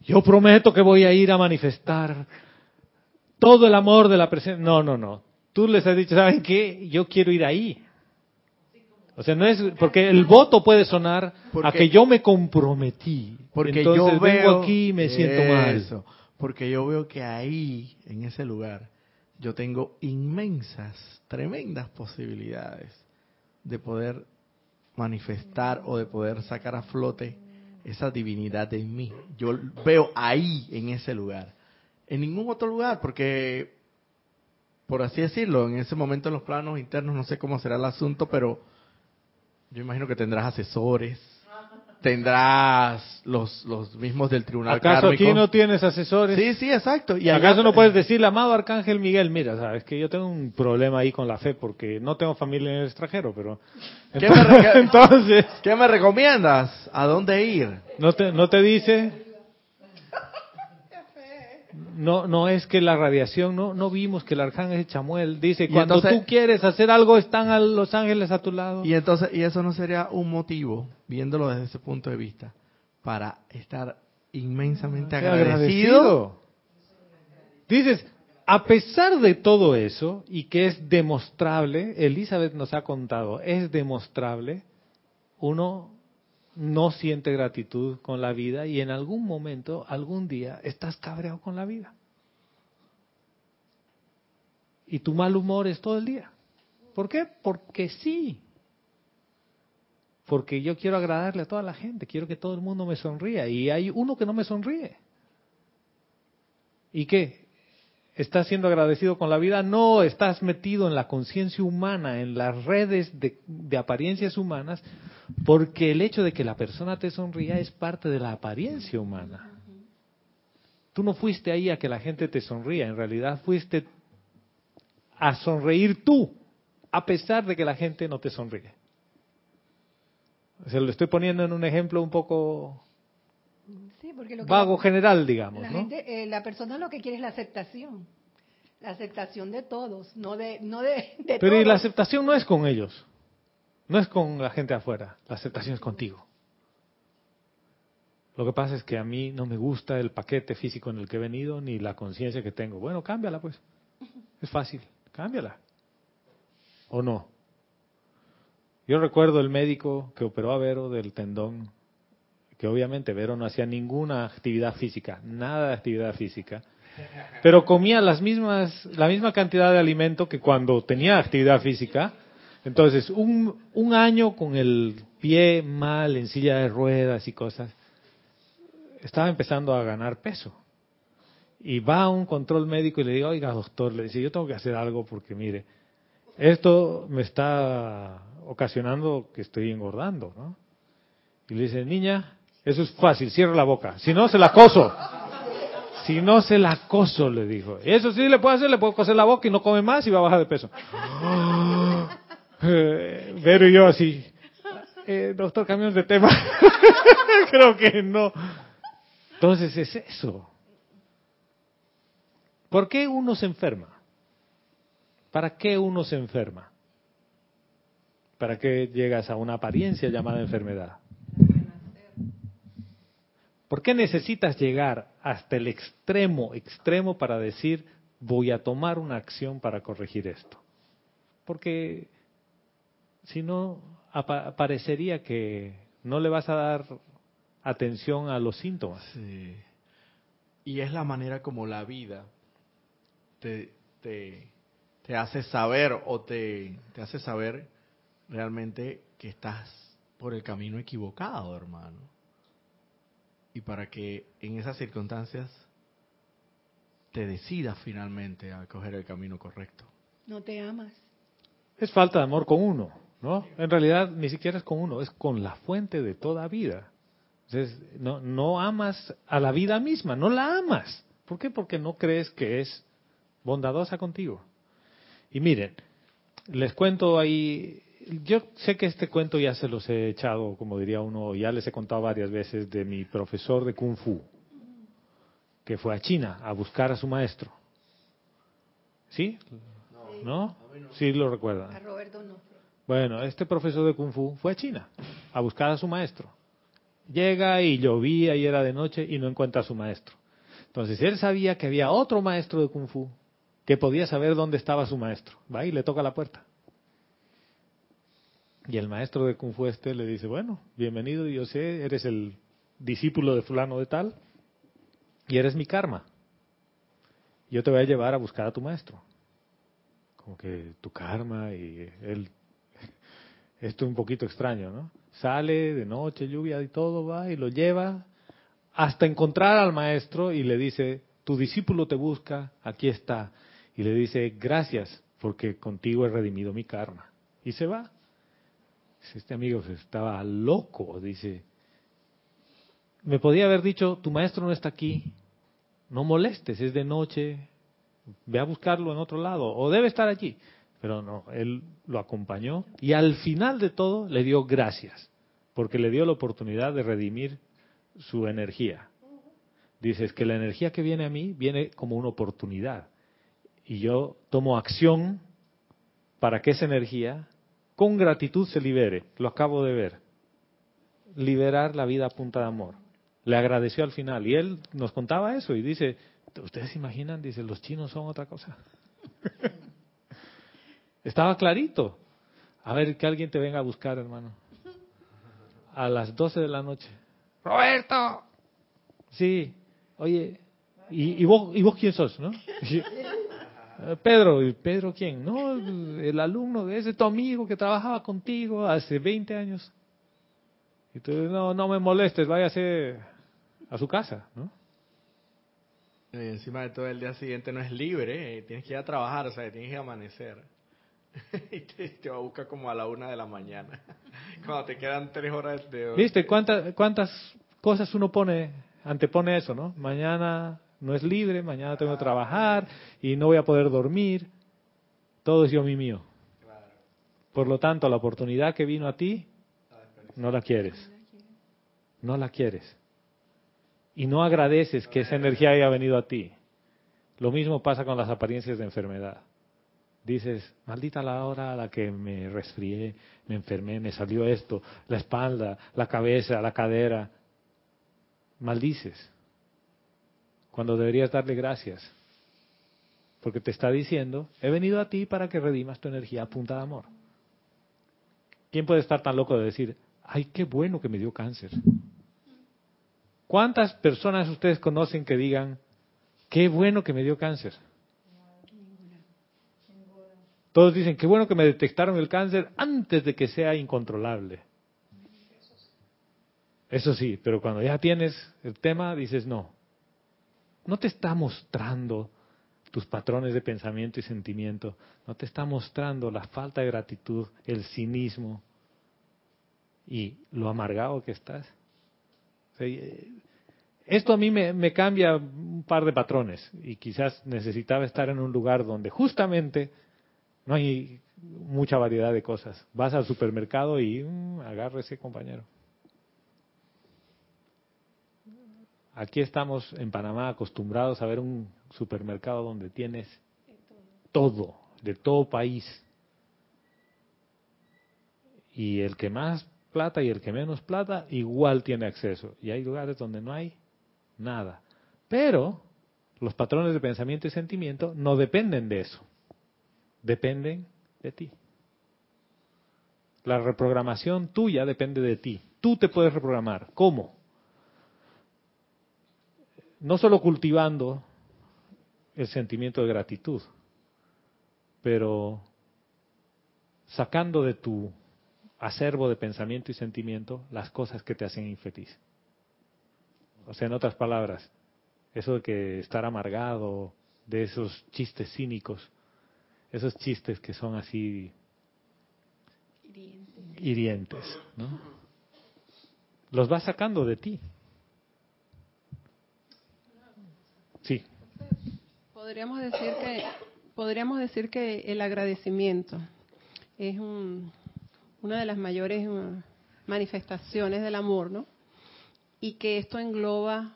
yo prometo que voy a ir a manifestar todo el amor de la presencia. No, no, no. Tú les has dicho, ¿saben qué? Yo quiero ir ahí. O sea, no es porque el voto puede sonar a que yo me comprometí. Porque Entonces, yo vengo aquí y me siento mal. Porque yo veo que ahí, en ese lugar, yo tengo inmensas, tremendas posibilidades de poder manifestar o de poder sacar a flote esa divinidad en mí. Yo veo ahí, en ese lugar. En ningún otro lugar, porque, por así decirlo, en ese momento en los planos internos no sé cómo será el asunto, pero yo imagino que tendrás asesores, tendrás los, los mismos del tribunal ¿Acaso aquí no tienes asesores? Sí, sí, exacto. ¿Y acaso no puedes decirle, amado Arcángel Miguel, mira, sabes que yo tengo un problema ahí con la fe porque no tengo familia en el extranjero, pero... ¿Qué me, entonces, ¿qué me recomiendas? ¿A dónde ir? ¿No te, no te dice? No, no es que la radiación, no, no vimos que el arcángel Chamuel dice, cuando tú quieres hacer algo, están los ángeles a tu lado. Y entonces, y eso no sería un motivo, viéndolo desde ese punto de vista, para estar inmensamente agradecido. Dices, a pesar de todo eso, y que es demostrable, Elizabeth nos ha contado, es demostrable, uno no siente gratitud con la vida y en algún momento, algún día, estás cabreado con la vida. Y tu mal humor es todo el día. ¿Por qué? Porque sí. Porque yo quiero agradarle a toda la gente, quiero que todo el mundo me sonría. Y hay uno que no me sonríe. ¿Y qué? ¿Estás siendo agradecido con la vida? No, estás metido en la conciencia humana, en las redes de, apariencias humanas, porque el hecho de que la persona te sonría es parte de la apariencia humana. Tú no fuiste ahí a que la gente te sonría, en realidad fuiste a sonreír tú, a pesar de que la gente no te sonríe. Se lo estoy poniendo en un ejemplo un poco vago general, digamos. La, eh, la persona lo que quiere es la aceptación. La aceptación de todos, no de, no de, Pero y la aceptación no es con ellos. No es con la gente afuera. La aceptación es contigo. Lo que pasa es que a mí no me gusta el paquete físico en el que he venido ni la conciencia que tengo. Bueno, cámbiala pues. Es fácil. Cámbiala. ¿O no? Yo recuerdo el médico que operó a Vero del tendón que obviamente Vero no hacía ninguna actividad física, nada de actividad física, pero comía las mismas, la misma cantidad de alimento que cuando tenía actividad física. Entonces, un, un año con el pie mal, en silla de ruedas y cosas, estaba empezando a ganar peso. Y va a un control médico y le digo, oiga doctor, le dice, yo tengo que hacer algo porque mire, esto me está ocasionando que estoy engordando, ¿no? Y le dice, niña, eso es fácil, cierra la boca. Si no, se la coso. Si no, se la coso, le dijo. Eso sí le puedo hacer, le puedo coser la boca y no come más y va a bajar de peso. Eh, pero yo así, eh, doctor, cambiamos de tema. Creo que no. Entonces es eso. ¿Por qué uno se enferma? ¿Para qué uno se enferma? ¿Para qué llegas a una apariencia llamada enfermedad? ¿Por qué necesitas llegar hasta el extremo, extremo para decir, voy a tomar una acción para corregir esto? Porque si no, parecería que no le vas a dar atención a los síntomas. Sí. Y es la manera como la vida te, te, te hace saber o te, te hace saber realmente que estás por el camino equivocado, hermano y para que en esas circunstancias te decidas finalmente a coger el camino correcto. No te amas. Es falta de amor con uno, ¿no? En realidad ni siquiera es con uno, es con la fuente de toda vida. Entonces, no, no amas a la vida misma, no la amas. ¿Por qué? Porque no crees que es bondadosa contigo. Y miren, les cuento ahí yo sé que este cuento ya se los he echado, como diría uno, ya les he contado varias veces de mi profesor de Kung Fu, que fue a China a buscar a su maestro. ¿Sí? ¿No? Sí lo recuerdan. A Roberto no. Bueno, este profesor de Kung Fu fue a China a buscar a su maestro. Llega y llovía y era de noche y no encuentra a su maestro. Entonces él sabía que había otro maestro de Kung Fu que podía saber dónde estaba su maestro. Va y le toca la puerta. Y el maestro de Kung Fu este le dice, bueno, bienvenido, yo sé, eres el discípulo de fulano de tal, y eres mi karma. Yo te voy a llevar a buscar a tu maestro. como que tu karma y él, esto es un poquito extraño, ¿no? Sale de noche, lluvia y todo, va y lo lleva hasta encontrar al maestro y le dice, tu discípulo te busca, aquí está. Y le dice, gracias, porque contigo he redimido mi karma. Y se va. Este amigo estaba loco, dice, me podía haber dicho, tu maestro no está aquí, no molestes, es de noche, ve a buscarlo en otro lado, o debe estar allí. Pero no, él lo acompañó y al final de todo le dio gracias, porque le dio la oportunidad de redimir su energía. Dices que la energía que viene a mí viene como una oportunidad y yo tomo acción para que esa energía con gratitud se libere. Lo acabo de ver. Liberar la vida a punta de amor. Le agradeció al final y él nos contaba eso y dice, ¿ustedes se imaginan? Dice, los chinos son otra cosa. Estaba clarito. A ver, que alguien te venga a buscar, hermano. A las 12 de la noche. Roberto. Sí. Oye, ¿y, vos, ¿y vos quién sos, no? Pedro, ¿y Pedro quién? No, el alumno de ese, tu amigo que trabajaba contigo hace 20 años. Y tú, no, no me molestes, váyase a su casa, ¿no? Y encima de todo el día siguiente no es libre, eh, tienes que ir a trabajar, o sea, tienes que amanecer. y te, va a buscar como a la una de la mañana, cuando te quedan tres horas de... ¿Viste cuántas, cuántas cosas uno pone, antepone eso, ¿no? Mañana no es libre, mañana tengo que trabajar y no voy a poder dormir. Todo es yo mi mío. Por lo tanto, la oportunidad que vino a ti, no la quieres. No la quieres. Y no agradeces que esa energía haya venido a ti. Lo mismo pasa con las apariencias de enfermedad. Dices, maldita la hora a la que me resfrié, me enfermé, me salió esto, la espalda, la cabeza, la cadera. Maldices cuando deberías darle gracias. Porque te está diciendo, he venido a ti para que redimas tu energía a punta de amor. ¿Quién puede estar tan loco de decir, ay, qué bueno que me dio cáncer? ¿Cuántas personas ustedes conocen que digan, qué bueno que me dio cáncer? Todos dicen, qué bueno que me detectaron el cáncer antes de que sea incontrolable. Eso sí, pero cuando ya tienes el tema, dices, no, no te está mostrando tus patrones de pensamiento y sentimiento, no te está mostrando la falta de gratitud, el cinismo y lo amargado que estás. Eh, esto a mí me, cambia un par de patrones y quizás necesitaba estar en un lugar donde justamente no hay mucha variedad de cosas. Vas al supermercado y mm, agárrese compañero. Aquí estamos en Panamá acostumbrados a ver un supermercado donde tienes todo, de todo país. Y el que más plata y el que menos plata igual tiene acceso. Y hay lugares donde no hay nada. Pero los patrones de pensamiento y sentimiento no dependen de eso. Dependen de ti. La reprogramación tuya depende de ti. Tú te puedes reprogramar. ¿Cómo? No solo cultivando el sentimiento de gratitud, pero sacando de tu acervo de pensamiento y sentimiento las cosas que te hacen infeliz. O sea, en otras palabras, eso de que estar amargado, de esos chistes cínicos, esos chistes que son así hirientes, ¿no? Los vas sacando de ti. Sí. Podríamos decir que podríamos decir que el agradecimiento es una de las mayores uh, manifestaciones del amor, ¿no? Y que esto engloba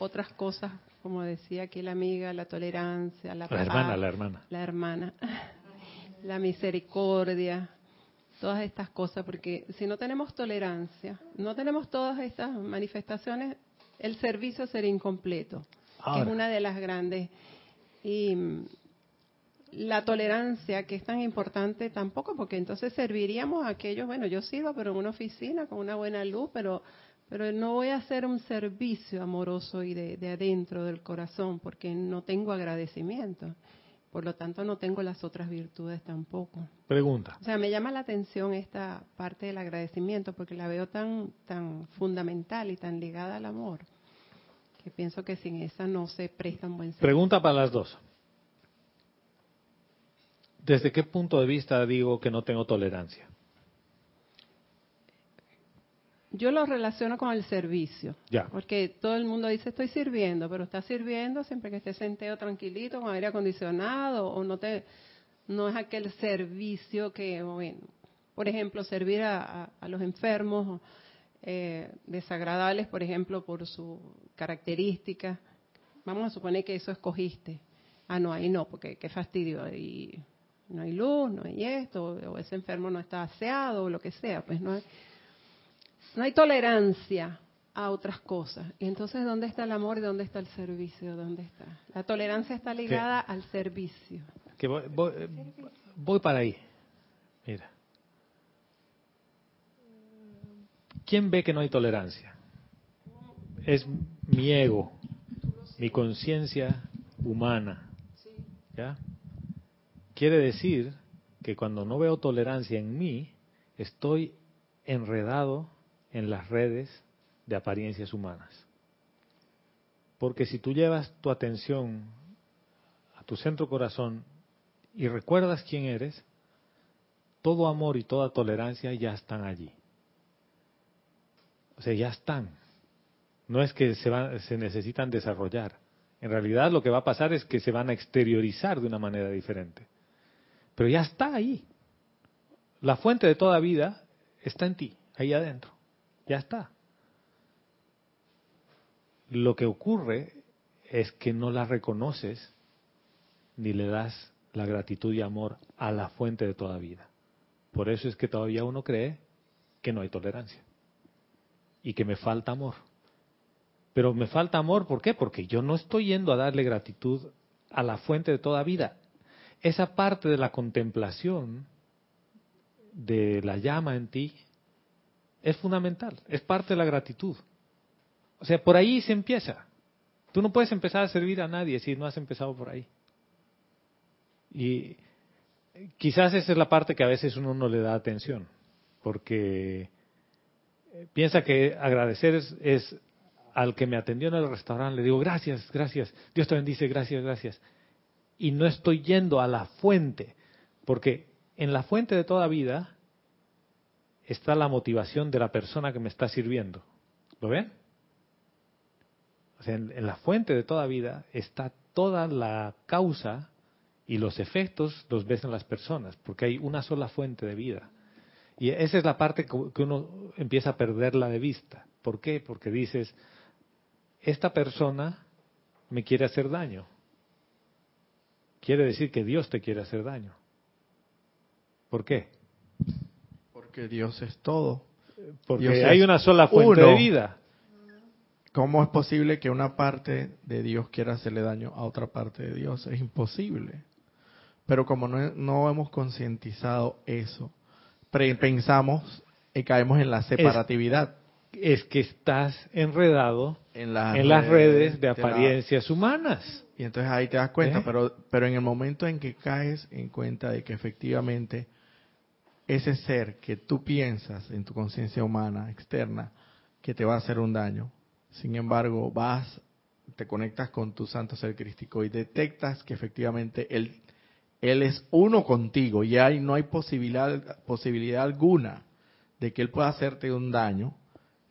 otras cosas, como decía aquí la amiga, la tolerancia, la, la hermana, la hermana, la hermana, la misericordia, todas estas cosas, porque si no tenemos tolerancia, no tenemos todas estas manifestaciones, el servicio sería incompleto que es una de las grandes. Y mm, la tolerancia, que es tan importante tampoco, porque entonces serviríamos a aquellos, bueno, yo sirvo, pero en una oficina con una buena luz, pero, pero no voy a hacer un servicio amoroso y de, de adentro del corazón, porque no tengo agradecimiento. Por lo tanto, no tengo las otras virtudes tampoco. Pregunta. O sea, me llama la atención esta parte del agradecimiento porque la veo tan, tan fundamental y tan ligada al amor que pienso que sin esa no se presta un buen servicio. Pregunta para las dos. ¿Desde qué punto de vista digo que no tengo tolerancia? Yo lo relaciono con el servicio. Ya. Porque todo el mundo dice estoy sirviendo, pero está sirviendo siempre que esté sentado tranquilito con aire acondicionado o no te no es aquel servicio que, bueno, por ejemplo, servir a, los enfermos eh, desagradables, por ejemplo, por su característica. Vamos a suponer que eso escogiste. Ah, no, ahí no, porque qué fastidio. Y no hay luz, no hay esto, o ese enfermo no está aseado, o lo que sea. Pues no hay, no hay tolerancia a otras cosas. Y entonces, ¿dónde está el amor y dónde está el servicio? ¿Dónde está? La tolerancia está ligada al servicio. Que voy, voy, para ahí. Mira. ¿Quién ve que no hay tolerancia? Es mi ego, mi conciencia humana. ¿Ya? Quiere decir que cuando no veo tolerancia en mí, estoy enredado en las redes de apariencias humanas. Porque si tú llevas tu atención a tu centro corazón y recuerdas quién eres, todo amor y toda tolerancia ya están allí. Sea, ya están. No es que se, van, se necesitan desarrollar. En realidad lo que va a pasar es que se van a exteriorizar de una manera diferente. Pero ya está ahí. La fuente de toda vida está en ti, ahí adentro. Ya está. Lo que ocurre es que no la reconoces ni le das la gratitud y amor a la fuente de toda vida. Por eso es que todavía uno cree que no hay tolerancia y que me falta amor. Pero me falta amor, ¿por qué? Porque yo no estoy yendo a darle gratitud a la fuente de toda vida. Esa parte de la contemplación de la llama en ti es fundamental, es parte de la gratitud. O sea, por ahí se empieza. Tú no puedes empezar a servir a nadie si no has empezado por ahí. Y quizás esa es la parte que a veces uno no le da atención, porque piensa que agradecer es, al que me atendió en el restaurante, le digo gracias, gracias, Dios te bendice, gracias, gracias. Y no estoy yendo a la fuente, porque en la fuente de toda vida está la motivación de la persona que me está sirviendo. ¿Lo ven? O sea, en, la fuente de toda vida está toda la causa y los efectos los ves en las personas, porque hay una sola fuente de vida. Y esa es la parte que uno empieza a perderla de vista. ¿Por qué? Porque dices, esta persona me quiere hacer daño. Quiere decir que Dios te quiere hacer daño. ¿Por qué? Porque Dios es todo. Porque hay una sola fuente de vida. ¿Cómo es posible que una parte de Dios quiera hacerle daño a otra parte de Dios? Es imposible. Pero como no, hemos concientizado eso, pensamos y caemos en la separatividad. Es, que estás enredado en, las redes de apariencias humanas. Y entonces ahí te das cuenta, ¿Eh? pero, pero en el momento en que caes en cuenta de que efectivamente ese ser que tú piensas en tu conciencia humana externa que te va a hacer un daño, sin embargo vas, te conectas con tu santo ser crístico y detectas que efectivamente él, él es uno contigo y ahí no hay posibilidad, posibilidad alguna de que él pueda hacerte un daño,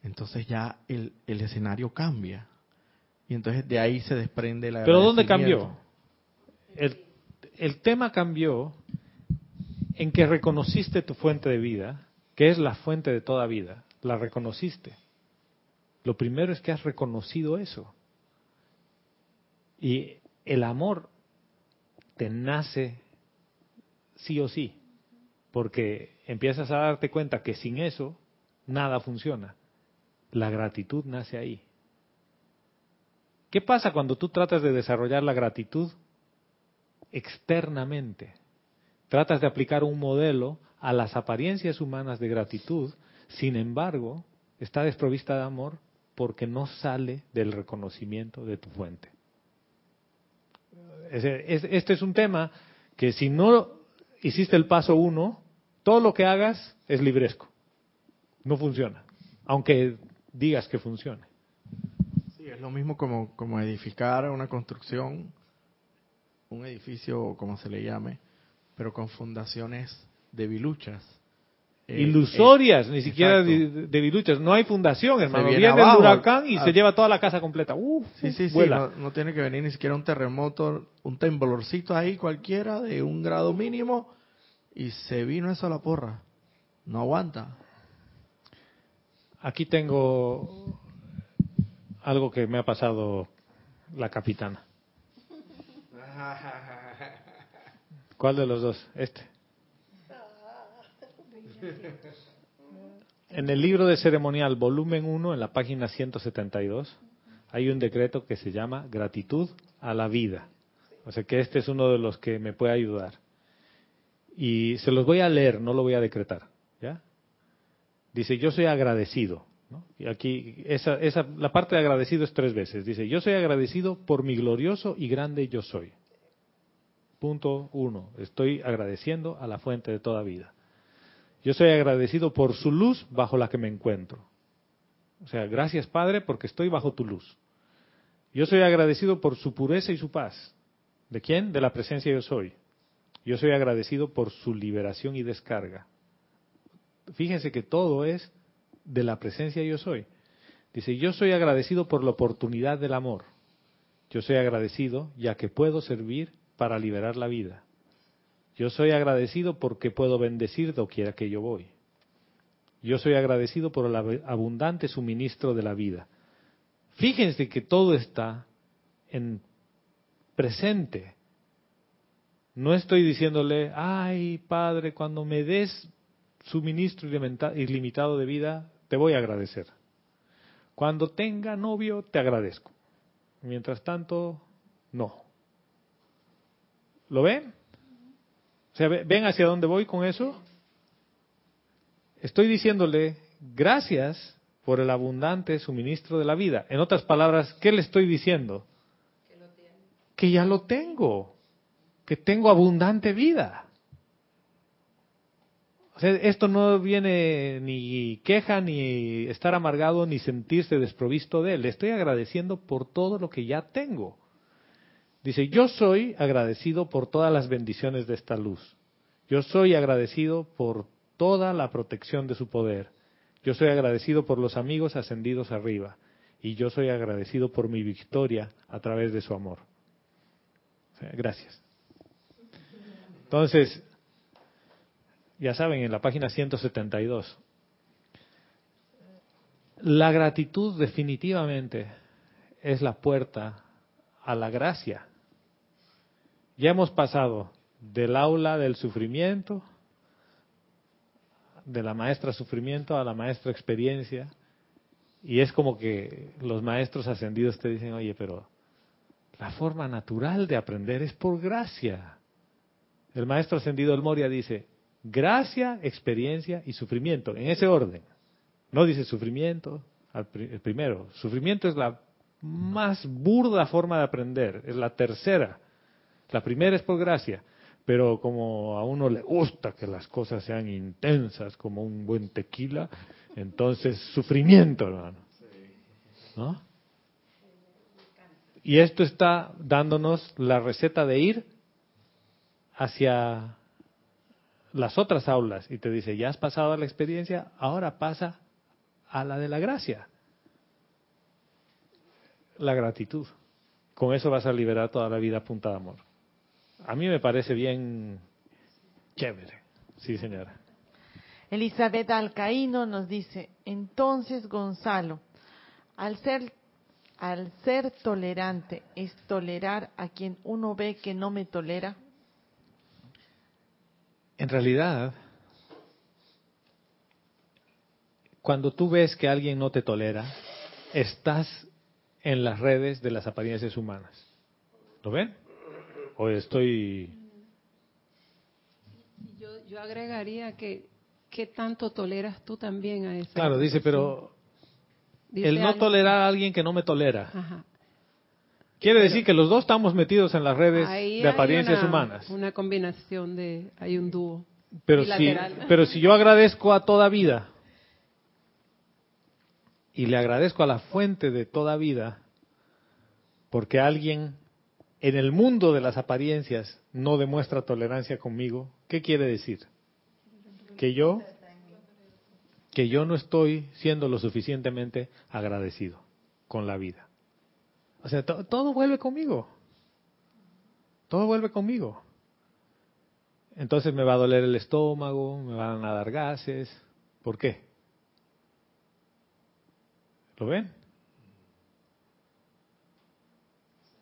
entonces ya el, el escenario cambia. Y entonces de ahí se desprende la... Pero ¿dónde cambió? El, el tema cambió en que reconociste tu fuente de vida, que es la fuente de toda vida, la reconociste. Lo primero es que has reconocido eso. Y el amor te nace sí o sí, porque empiezas a darte cuenta que sin eso nada funciona. La gratitud nace ahí. ¿Qué pasa cuando tú tratas de desarrollar la gratitud externamente? Tratas de aplicar un modelo a las apariencias humanas de gratitud, sin embargo, está desprovista de amor porque no sale del reconocimiento de tu fuente. Este es un tema que si no hiciste el paso uno, todo lo que hagas es libresco. No funciona, aunque digas que funcione. Sí, es lo mismo como, como edificar una construcción, un edificio, como se le llame, pero con fundaciones debiluchas. Eh, Ilusorias, eh, ni siquiera debiluchas. No hay fundación, hermano. Viene, el huracán y se lleva toda la casa completa. sí, sí, sí. No, no, tiene que venir ni siquiera un terremoto, un temblorcito ahí cualquiera de un grado mínimo y se vino eso a la porra. No aguanta. Aquí tengo algo que me ha pasado la capitana. ¿Cuál de los dos? Este. En el libro de ceremonial, volumen 1, en la página 172, hay un decreto que se llama gratitud a la vida. O sea que este es uno de los que me puede ayudar. Y se los voy a leer, no lo voy a decretar. ¿ya? Dice, yo soy agradecido. Y aquí, esa, esa, la parte de agradecido es tres veces. Dice, yo soy agradecido por mi glorioso y grande yo soy. Punto uno. Estoy agradeciendo a la fuente de toda vida. Yo soy agradecido por su luz bajo la que me encuentro. O sea, gracias Padre porque estoy bajo tu luz. Yo soy agradecido por su pureza y su paz. ¿De quién? De la presencia yo soy. Yo soy agradecido por su liberación y descarga. Fíjense que todo es de la presencia yo soy. Dice, yo soy agradecido por la oportunidad del amor. Yo soy agradecido ya que puedo servir para liberar la vida. Yo soy agradecido porque puedo bendecir doquiera que yo voy. Yo soy agradecido por el abundante suministro de la vida. Fíjense que todo está en presente. No estoy diciéndole, ay Padre, cuando me des suministro ilimitado de vida, te voy a agradecer. Cuando tenga novio, te agradezco. Mientras tanto, no. ¿Lo ven? O sea, ¿ven hacia dónde voy con eso? Estoy diciéndole gracias por el abundante suministro de la vida. En otras palabras, ¿qué le estoy diciendo? Que ya lo tengo que tengo abundante vida. O sea, esto no viene ni queja, ni estar amargado, ni sentirse desprovisto de él. Le estoy agradeciendo por todo lo que ya tengo. Dice, yo soy agradecido por todas las bendiciones de esta luz. Yo soy agradecido por toda la protección de su poder. Yo soy agradecido por los amigos ascendidos arriba. Y yo soy agradecido por mi victoria a través de su amor. gracias. Entonces, ya saben, en la página 172, la gratitud definitivamente es la puerta a la gracia. Ya hemos pasado del aula del sufrimiento, de la maestra sufrimiento a la maestra experiencia, y es como que los maestros ascendidos te dicen, oye, pero la forma natural de aprender es por gracia. El maestro ascendido del Moria dice, gracia, experiencia y sufrimiento, en ese orden. No dice sufrimiento, el primero. Sufrimiento es la más burda forma de aprender, es la tercera. La primera es por gracia, pero como a uno le gusta que las cosas sean intensas como un buen tequila, entonces sufrimiento, hermano. ¿No? Y esto está dándonos la receta de ir hacia las otras aulas y te dice, ya has pasado a la experiencia, ahora pasa a la de la gracia. La gratitud. Con eso vas a liberar toda la vida punta de amor. A mí me parece bien chévere. Sí, señora. Elizabeth Alcaíno nos dice, entonces Gonzalo, al ser, al ser tolerante, ¿es tolerar a quien uno ve que no me tolera? En realidad, cuando tú ves que alguien no te tolera, estás en las redes de las apariencias humanas. ¿Lo ven? ¿O estoy...? Yo, agregaría que, ¿qué tanto toleras tú también a eso? Claro, dice, pero el no tolerar a alguien que no me tolera. Quiere decir que los dos estamos metidos en las redes de apariencias humanas. Una combinación de, hay un dúo. Pero si, pero si yo agradezco a toda vida y le agradezco a la fuente de toda vida, porque alguien en el mundo de las apariencias no demuestra tolerancia conmigo, ¿qué quiere decir? Que yo que yo no estoy siendo lo suficientemente agradecido con la vida. O sea, todo vuelve conmigo. Todo vuelve conmigo. Entonces me va a doler el estómago, me van a dar gases. ¿Por qué? ¿Lo ven?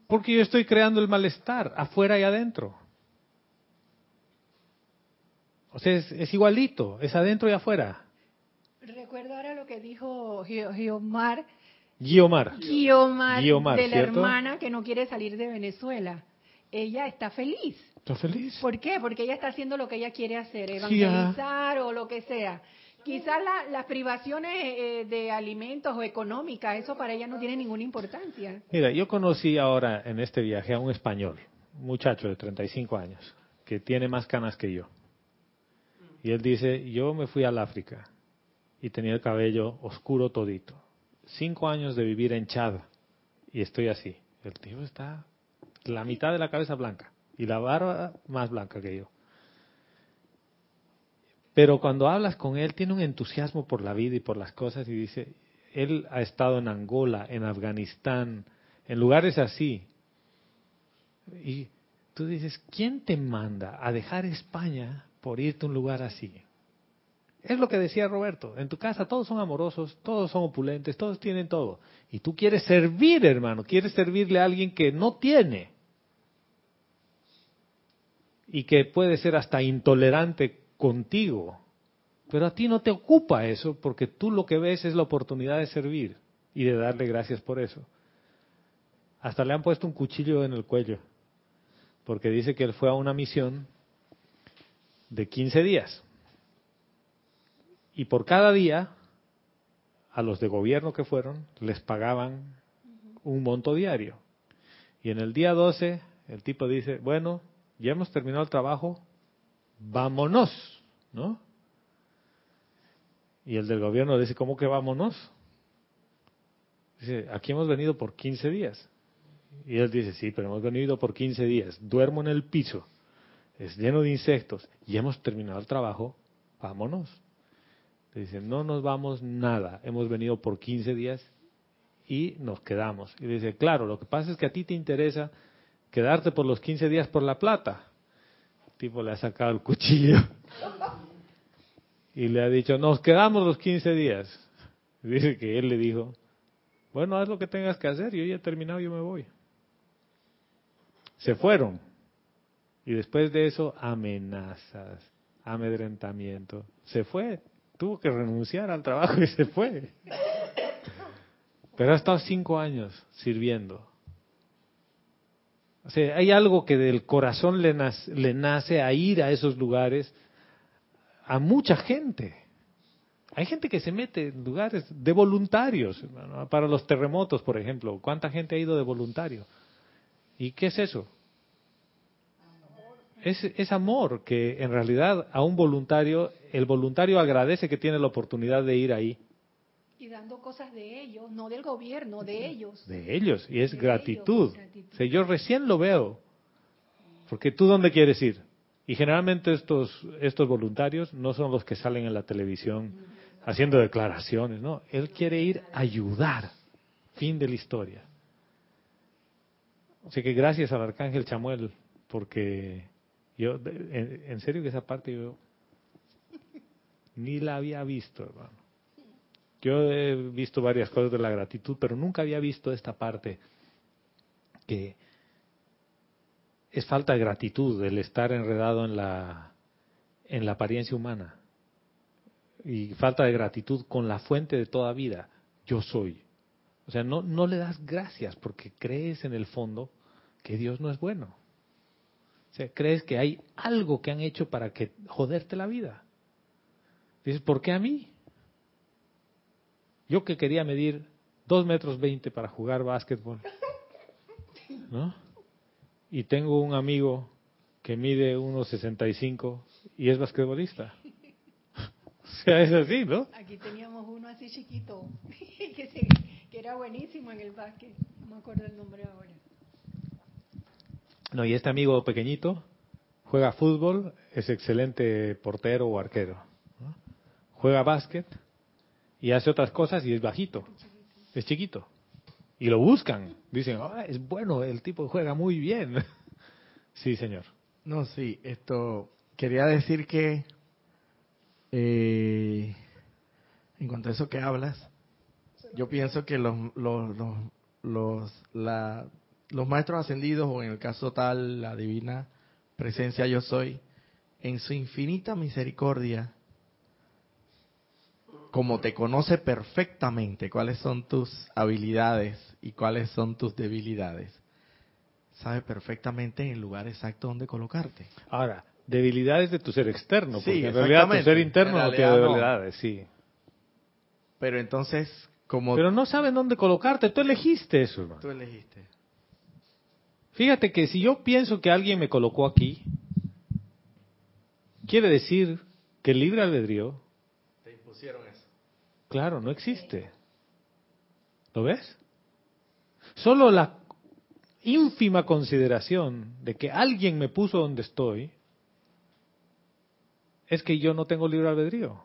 Porque yo estoy creando el malestar afuera y adentro. O sea, es, igualito, es adentro y afuera. Recuerdo ahora lo que dijo Guiomar. Guiomar. Guiomar, de la hermana que no quiere salir de Venezuela. Ella está feliz. ¿Está feliz? ¿Por qué? Porque ella está haciendo lo que ella quiere hacer, evangelizar o lo que sea. Quizás las privaciones eh, de alimentos o económicas, eso para ella no tiene ninguna importancia. Mira, yo conocí ahora en este viaje a un español, muchacho de 35 años, que tiene más canas que yo. Y él dice, yo me fui al África y tenía el cabello oscuro todito. Cinco años de vivir en Chad y estoy así. El tío está la mitad de la cabeza blanca y la barba más blanca que yo. Pero cuando hablas con él, tiene un entusiasmo por la vida y por las cosas y dice, él ha estado en Angola, en Afganistán, en lugares así. Y tú dices, ¿quién te manda a dejar España por irte a un lugar así? Es lo que decía Roberto, en tu casa todos son amorosos, todos son opulentes, todos tienen todo. Y tú quieres servir, hermano, quieres servirle a alguien que no tiene. Y que puede ser hasta intolerante contigo. Pero a ti no te ocupa eso porque tú lo que ves es la oportunidad de servir y de darle gracias por eso. Hasta le han puesto un cuchillo en el cuello porque dice que él fue a una misión de 15 días. Y por cada día, a los de gobierno que fueron, les pagaban un monto diario. Y en el día 12, el tipo dice, bueno, ya hemos terminado el trabajo, vámonos, ¿no? Y el del gobierno dice, ¿cómo que vámonos? Dice, aquí hemos venido por 15 días. Y él dice, sí, pero hemos venido por 15 días. Duermo en el piso, es lleno de insectos y hemos terminado el trabajo, vámonos. Le dice, no nos vamos nada, hemos venido por 15 días y nos quedamos. Y dice, claro, lo que pasa es que a ti te interesa quedarte por los 15 días por la plata tipo le ha sacado el cuchillo y le ha dicho, nos quedamos los 15 días. Dice que él le dijo, bueno, haz lo que tengas que hacer, yo ya he terminado, yo me voy. Se fueron. Y después de eso, amenazas, amedrentamiento. Se fue. Tuvo que renunciar al trabajo y se fue. Pero ha estado cinco años sirviendo. O sea, hay algo que del corazón le nace, a ir a esos lugares a mucha gente. Hay gente que se mete en lugares de voluntarios, para los terremotos, por ejemplo. ¿Cuánta gente ha ido de voluntario? ¿Y qué es eso? Es, es, amor que en realidad a un voluntario, el voluntario agradece que tiene la oportunidad de ir ahí y dando cosas de ellos, no del gobierno, de ellos. De ellos, y es gratitud. yo recién lo veo, porque tú dónde quieres ir. Y generalmente estos, estos voluntarios no son los que salen en la televisión haciendo declaraciones, ¿no? Él quiere ir a ayudar. Fin de la historia. Así que gracias al Arcángel Chamuel, porque yo, en, en serio que esa parte yo ni la había visto, hermano. Yo he visto varias cosas de la gratitud, pero nunca había visto esta parte que es falta de gratitud el estar enredado en la en la apariencia humana y falta de gratitud con la fuente de toda vida, yo soy. O sea, no no le das gracias porque crees en el fondo que Dios no es bueno. O sea, crees que hay algo que han hecho para que joderte la vida. Dices, ¿por qué a mí? Yo que quería medir dos metros veinte para jugar básquetbol. ¿no? Y tengo un amigo que mide 1,65 y es basquetbolista. o sea, es así, ¿no? Aquí teníamos uno así chiquito, que, que era buenísimo en el básquet. No me acuerdo el nombre ahora. No, y este amigo pequeñito juega fútbol, es excelente portero o arquero. Juega básquet y hace otras cosas y es bajito, es chiquito. Y lo buscan, dicen, ah, es bueno, el tipo juega muy bien. sí, señor. No, sí, esto quería decir que eh, en cuanto a eso que hablas, yo pienso que los, los, los, los, la, los maestros ascendidos, o en el caso tal, la divina presencia yo soy, en su infinita misericordia, como te conoce perfectamente cuáles son tus habilidades y cuáles son tus debilidades, sabe perfectamente el lugar exacto donde colocarte. Ahora, debilidades de tu ser externo, porque en realidad tu ser interno no tiene debilidades, sí. Pero entonces, como... Pero no saben dónde colocarte, tú elegiste eso, hermano. Tú elegiste. Fíjate que si yo pienso que alguien me colocó aquí, quiere decir que el libre albedrío... Te impusieron. Claro, no existe. ¿Lo ves? Solo la ínfima consideración de que alguien me puso donde estoy es que yo no tengo libre albedrío.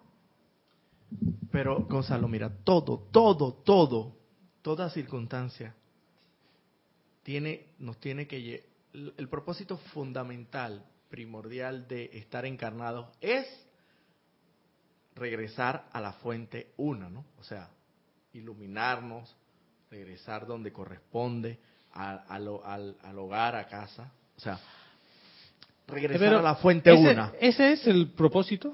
Pero, Gonzalo, mira, todo, todo, todo, toda circunstancia tiene, nos tiene que el propósito fundamental, primordial de estar encarnados es regresar a la fuente una, ¿no? O sea, iluminarnos, regresar donde corresponde, al, hogar, a casa. O sea, regresar a la fuente una. ¿Ese es el propósito?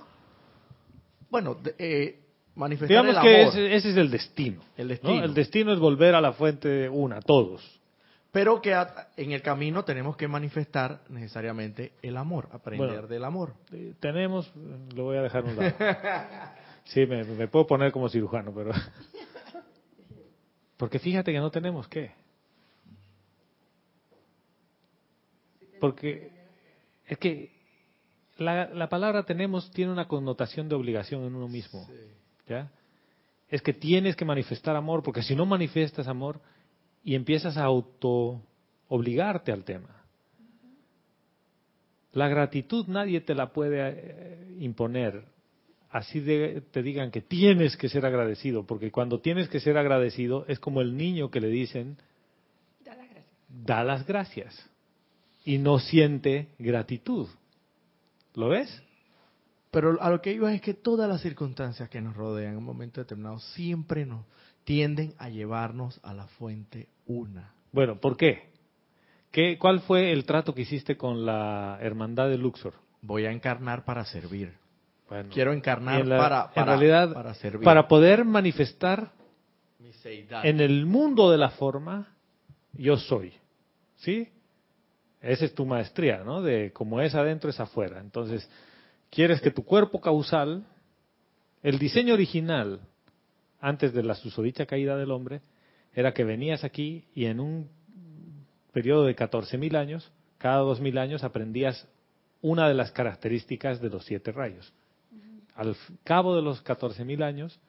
Bueno, eh, manifestar Digamos que ese, es el destino. El destino. El destino es volver a la fuente una, todos. Pero que en el camino tenemos que manifestar necesariamente el amor, aprender del amor. Eh, tenemos, lo voy a dejar un lado. Sí, me, me puedo poner como cirujano, pero... Porque fíjate que no tenemos qué. Porque es que la, palabra tenemos tiene una connotación de obligación en uno mismo. ¿ya? Es que tienes que manifestar amor, porque si no manifiestas amor y empiezas a auto obligarte al tema. La gratitud nadie te la puede eh, imponer. Así de, te digan que tienes que ser agradecido, porque cuando tienes que ser agradecido es como el niño que le dicen, da las gracias y no siente gratitud. ¿Lo ves? Pero a lo que iba es que todas las circunstancias que nos rodean en un momento determinado siempre nos tienden a llevarnos a la fuente una. Bueno, ¿por qué? ¿Qué ¿Cuál fue el trato que hiciste con la hermandad de Luxor? Voy a encarnar para servir. Quiero encarnar para, para, realidad, para servir. Para poder manifestar en el mundo de la forma, yo soy. ¿Sí? Esa es tu maestría, ¿no? De como es adentro es afuera. Entonces, quieres que tu cuerpo causal, el diseño original, antes de la susodicha caída del hombre, era que venías aquí y en un periodo de 14.000 años, cada 2.000 años aprendías una de las características de los siete rayos. Al cabo de los 14.000 años,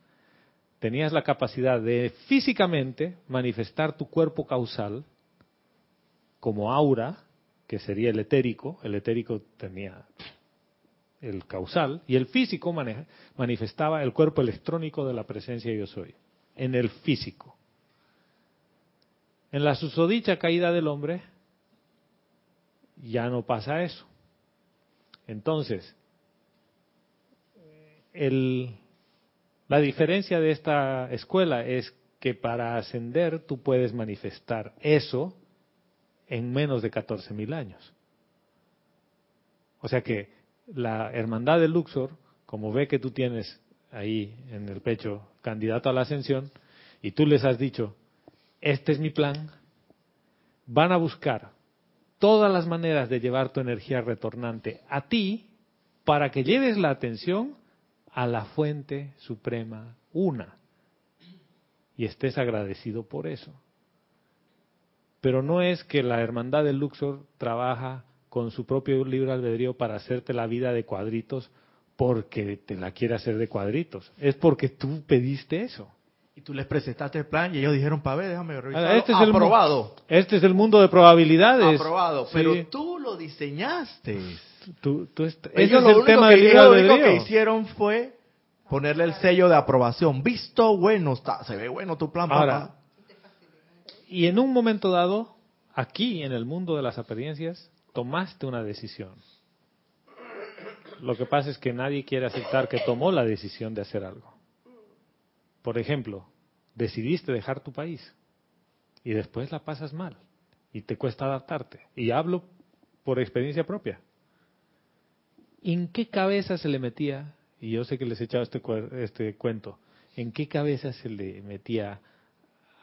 tenías la capacidad de físicamente manifestar tu cuerpo causal como aura que sería el etérico, el etérico tenía el causal, y el físico manifestaba el cuerpo electrónico de la presencia yo soy, en el físico. En la susodicha caída del hombre, ya no pasa eso. Entonces, la diferencia de esta escuela es que para ascender tú puedes manifestar eso en menos de 14.000 años. O sea que la hermandad de Luxor, como ve que tú tienes ahí en el pecho candidato a la ascensión, y tú les has dicho, este es mi plan, van a buscar todas las maneras de llevar tu energía retornante a ti para que lleves la atención a la fuente suprema una y estés agradecido por eso. pero no es que la hermandad del Luxor trabaja con su propio libre albedrío para hacerte la vida de cuadritos porque te la quiere hacer de cuadritos, es porque tú pediste eso. Y tú les presentaste el plan y ellos dijeron, pa' ver, déjame revisar. Este es Aprobado. El, este es el mundo de probabilidades. Aprobado, pero tú lo diseñaste. Tú, tú es el tema que, del Lo único que hicieron fue ponerle el sello de aprobación. Visto bueno, está, se ve bueno tu plan, Ahora, Y en un momento dado, aquí en el mundo de las apariencias, tomaste una decisión. Lo que pasa es que nadie quiere aceptar que tomó la decisión de hacer algo. Por ejemplo, decidiste dejar tu país y después la pasas mal y te cuesta adaptarte. Y hablo por experiencia propia. ¿En qué cabeza se le metía? Y yo sé que les he echado este, este cuento. ¿En qué cabeza se le metía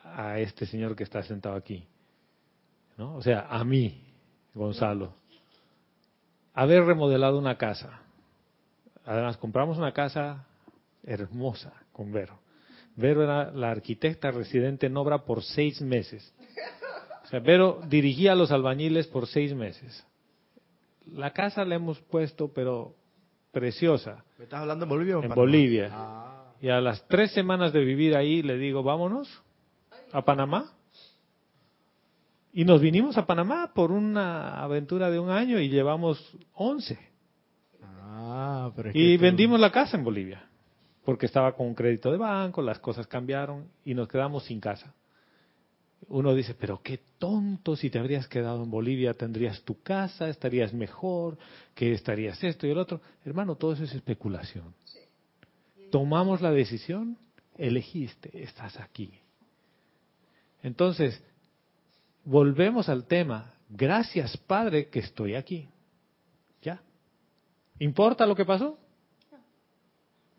a este señor que está sentado aquí? ¿No? O sea, a mí, Gonzalo. Haber remodelado una casa. Además, compramos una casa hermosa con Vero. Vero era la arquitecta residente en obra por seis meses. O sea, Vero dirigía a los albañiles por seis meses. La casa la hemos puesto, pero preciosa. ¿Me estás hablando en Bolivia? O en Bolivia. Ah. Y a las tres semanas de vivir ahí le digo, vámonos a Panamá. Y nos vinimos a Panamá por una aventura de un año y llevamos once. Ah, pero y vendimos la casa en Bolivia porque estaba con un crédito de banco, las cosas cambiaron y nos quedamos sin casa. Uno dice, pero qué tonto, si te habrías quedado en Bolivia tendrías tu casa, estarías mejor, que estarías esto y el otro. Hermano, todo eso es especulación. Tomamos la decisión, elegiste, estás aquí. Entonces, volvemos al tema, gracias Padre que estoy aquí. ¿Ya? ¿Importa lo que pasó?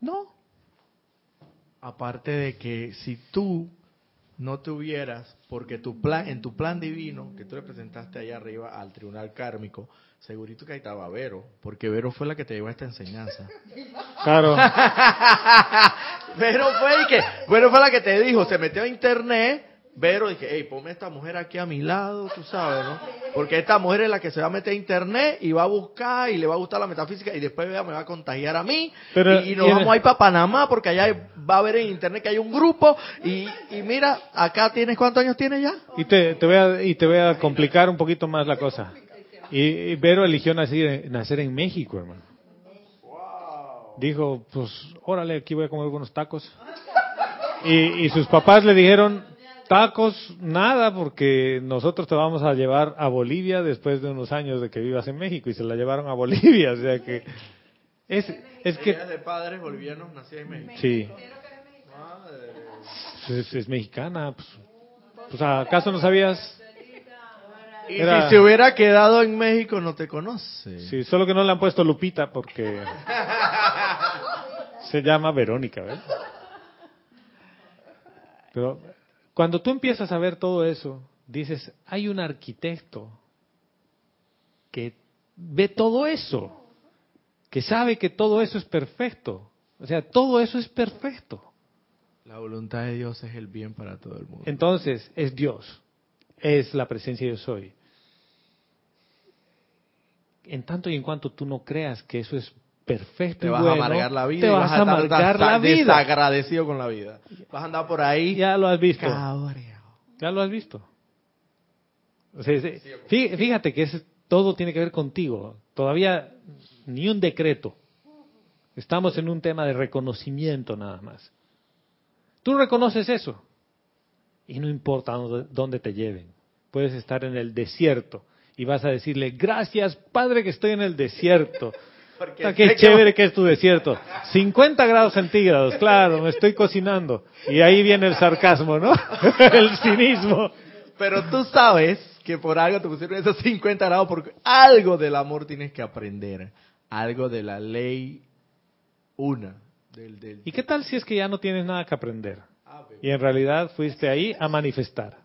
No. Aparte de que si tú no tuvieras, porque tu plan, en tu plan divino, que tú le presentaste allá arriba al tribunal kármico, segurito que ahí estaba Vero, porque Vero fue la que te llevó a esta enseñanza. Claro. Vero fue, y que, Vero fue la que te dijo, se metió a internet Vero dije, hey, ponme esta mujer aquí a mi lado, tú sabes, ¿no? Porque esta mujer es la que se va a meter a internet y va a buscar y le va a gustar la metafísica y después me va a contagiar a mí y, nos vamos a ir para Panamá porque allá va a ver en internet que hay un grupo y, mira, acá tienes, ¿cuántos años tienes ya? Y te, voy a, y te voy a complicar un poquito más la cosa. Y, Vero eligió nacer, nacer en México, hermano. Dijo, pues, órale, aquí voy a comer algunos tacos. Y, y sus papás le dijeron, Tacos, nada, porque nosotros te vamos a llevar a Bolivia después de unos años de que vivas en México y se la llevaron a Bolivia, o sea que es, es que de padres bolivianos nacida en México. Sí. Es, mexicana, pues, pues, ¿acaso no sabías? Y si se hubiera quedado en México no te conoce. Sí, solo que no le han puesto Lupita porque se llama Verónica, ¿ves? Pero cuando tú empiezas a ver todo eso, dices, hay un arquitecto que ve todo eso, que sabe que todo eso es perfecto. O sea, todo eso es perfecto. La voluntad de Dios es el bien para todo el mundo. Entonces, es Dios, es la presencia de yo soy. En tanto y en cuanto tú no creas que eso es perfecto te vas a amargar la vida te vas, a amargar la vida. desagradecido con la vida. Vas a andar por ahí. Ya lo has visto. Ya lo has visto. Fíjate que todo tiene que ver contigo. Todavía ni un decreto. Estamos en un tema de reconocimiento nada más. Tú reconoces eso. Y no importa dónde te lleven. Puedes estar en el desierto y vas a decirle gracias padre que estoy en el desierto Ah, qué chévere que es tu desierto. 50 grados centígrados, claro, me estoy cocinando. Y ahí viene el sarcasmo, ¿no? el cinismo. Pero tú sabes que por algo te pusieron esos 50 grados porque algo del amor tienes que aprender. Algo de la ley una. Del, ¿Y qué tal si es que ya no tienes nada que aprender? Ah, y en realidad fuiste ahí a manifestar.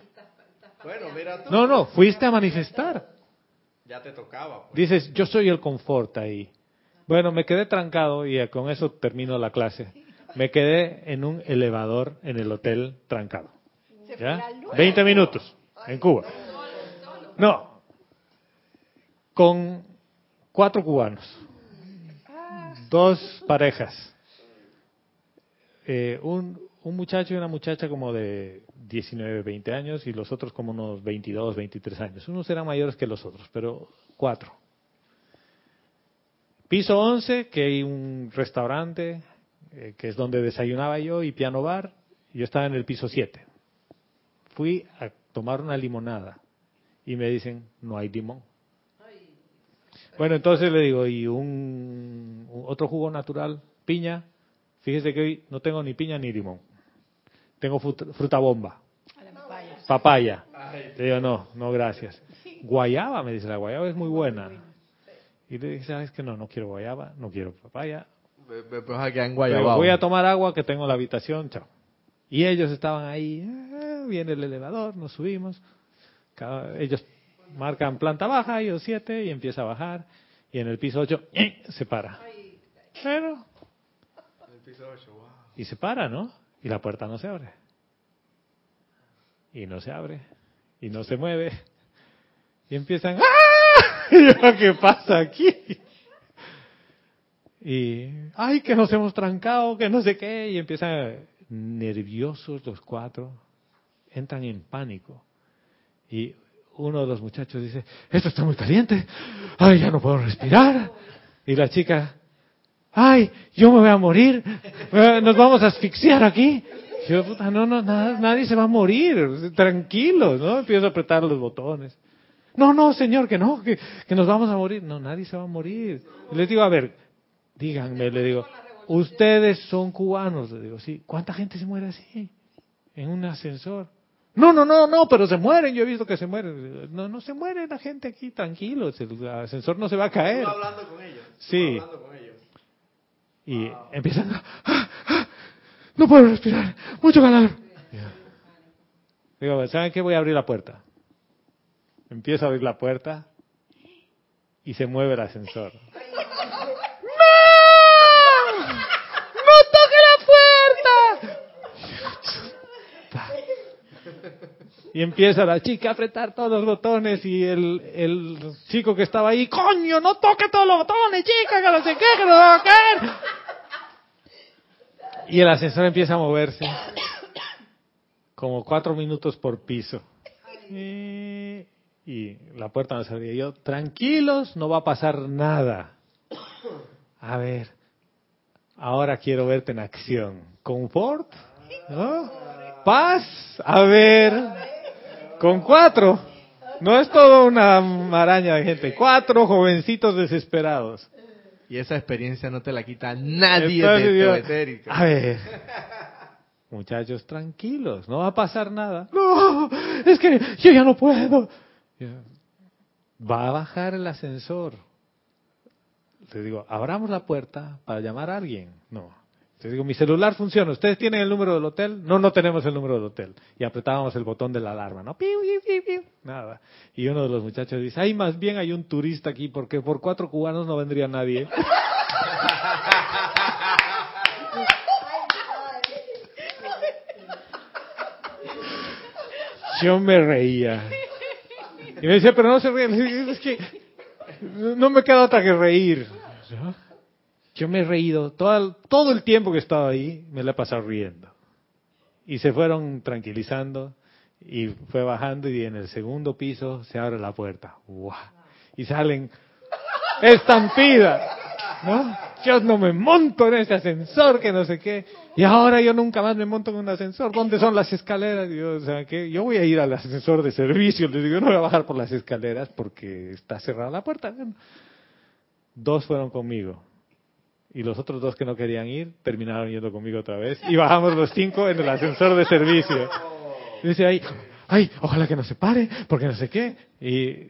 Bueno, mira No, no, fuiste a manifestar. Ya te tocaba. Pues. Dices, yo soy el confort ahí. Bueno, me quedé trancado y con eso termino la clase. Me quedé en un elevador en el hotel trancado. ¿Ya? 20 minutos en Cuba. No. Con cuatro cubanos. Dos parejas. Eh, un, un muchacho y una muchacha como de 19, 20 años y los otros como unos 22, 23 años. Unos eran mayores que los otros, pero cuatro. Piso 11, que hay un restaurante, eh, que es donde desayunaba yo, y piano bar. Y yo estaba en el piso 7. Fui a tomar una limonada y me dicen, no hay limón. Bueno, entonces le digo, ¿y un, otro jugo natural? Piña. Fíjese que hoy no tengo ni piña ni limón. Tengo fruta, bomba. Papaya. Le digo, no, no, gracias. Guayaba, me dice, la guayaba es muy buena. Y le dije, ¿sabes qué? No, no quiero guayaba, no quiero papaya. voy a tomar agua que tengo en la habitación, chao. Y ellos estaban ahí, ah, viene el elevador, nos subimos. ellos marcan planta baja, yo siete, y empieza a bajar. Y en el piso ocho, ¡eh! se para. Pero. Y se para, ¿no? Y la puerta no se abre. Y no se abre. Y no se mueve. Y empiezan, ¡ah! ¿Qué pasa aquí? Y, ay, que nos hemos trancado, que no sé qué. Y empiezan nerviosos los cuatro. Entran en pánico. Y uno de los muchachos dice, esto está muy caliente, ay, ya no puedo respirar. Y la chica, ay, yo me voy a morir, eh, nos vamos a asfixiar aquí. yo, puta, no, no, nadie se va a morir, tranquilos, ¿no? Empiezo a apretar los botones. No, no, señor, que no, que, que nos vamos a morir. No, nadie se va a morir. Y les digo, a ver, díganme, le digo, ustedes son cubanos, le digo, sí, ¿cuánta gente se muere así? En un ascensor. No, no, no, no, pero se mueren, yo he visto que se mueren. No, no se muere la gente aquí, tranquilo, el ascensor no se va a caer. Hablando con ellos. Sí. Hablando con ellos. Y empiezan, ah, ah, no puedo respirar, mucho calor. Digo, ¿saben qué? Voy a abrir la puerta. Empiezo a abrir la puerta y se mueve el ascensor. Y empieza la chica a apretar todos los botones y el, el chico que estaba ahí, coño, no toque todos los botones, chica, que no sé qué, que no va a caer. Y el ascensor empieza a moverse. Como cuatro minutos por piso. Y, y la puerta no se abría. Yo, tranquilos, no va a pasar nada. A ver, ahora quiero verte en acción. Confort, ¿no? Paz, a ver. Con cuatro. No es toda una maraña de gente. Cuatro jovencitos desesperados. Y esa experiencia no te la quita nadie de A ver. Muchachos, tranquilos. No va a pasar nada. No, es que yo ya no puedo. Va a bajar el ascensor. Le digo, abramos la puerta para llamar a alguien. No, te digo, mi celular funciona. ¿Ustedes tienen el número del hotel? No, no tenemos el número del hotel. Y apretábamos el botón de la alarma, ¿no? Nada. Y uno de los muchachos dice, ay, más bien hay un turista aquí, porque por cuatro cubanos no vendría nadie. Yo me reía. Y me decía, pero no se ríe. Es que no me queda otra que reír. Yo me he reído, todo, todo el tiempo que he estado ahí, me la he pasado riendo. Y se fueron tranquilizando y fue bajando y en el segundo piso se abre la puerta. Y salen estampida. ¿no? Yo no me monto en ese ascensor, que no sé qué. Y ahora yo nunca más me monto en un ascensor. ¿Dónde son las escaleras? Yo, o sea, yo voy a ir al ascensor de servicio. Les digo, no voy a bajar por las escaleras porque está cerrada la puerta. Dos fueron conmigo y los otros dos que no querían ir terminaron yendo conmigo otra vez y bajamos los cinco en el ascensor de servicio. Y dice ahí, ay, ojalá que no se pare, porque no sé qué. Y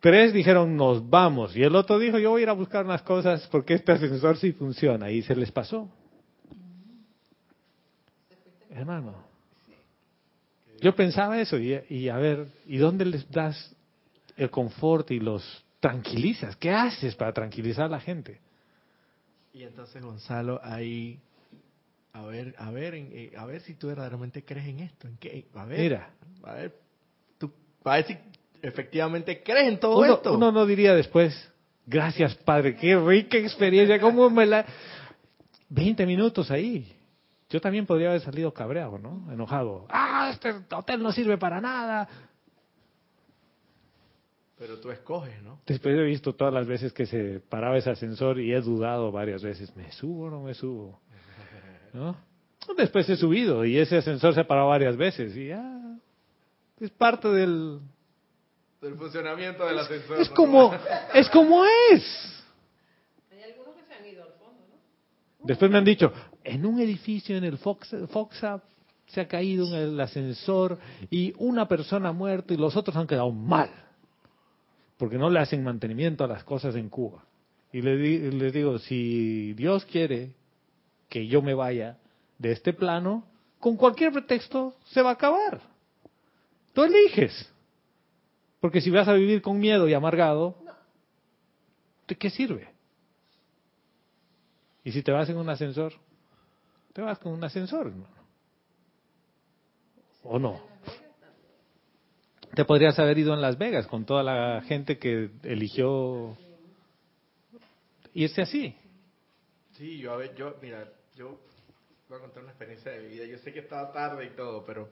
tres dijeron, nos vamos. Y el otro dijo, yo voy a ir a buscar unas cosas porque este ascensor sí funciona. Y se les pasó. Hermano, yo pensaba eso y, y a ver, ¿y dónde les das el confort y los tranquilizas? ¿Qué haces para tranquilizar a la gente? Y entonces Gonzalo ahí a ver, a ver, eh, a ver si tú verdaderamente crees en esto, en qué, a ver, mira, a ver, tú, a ver si efectivamente crees en todo uno, esto. Uno no diría después, gracias Padre, qué rica experiencia, cómo me la... 20 minutos ahí. Yo también podría haber salido cabreado, ¿no? Enojado. Ah, este hotel no sirve para nada. Pero tú escoges, ¿no? Después he visto todas las veces que se paraba ese ascensor y he dudado varias veces, ¿me subo o no me subo? ¿No? Después he subido y ese ascensor se parado varias veces y ya es parte del del funcionamiento del ascensor. Es como es como es. Hay algunos que se han ido al fondo, ¿no? Después me han dicho, en un edificio en el Fox, Foxa se ha caído en el ascensor y una persona ha muerto y los otros han quedado mal porque no le hacen mantenimiento a las cosas en Cuba. Y les, les digo, si Dios quiere que yo me vaya de este plano, con cualquier pretexto se va a acabar. Tú eliges. Porque si vas a vivir con miedo y amargado, ¿de qué sirve? Y si te vas en un ascensor, te vas con un ascensor. ¿O no? Te podrías haber ido en Las Vegas con toda la gente que eligió irse así. Sí, yo, a ver, yo, mira, yo voy a contar una experiencia de mi vida. Yo sé que estaba tarde y todo, pero,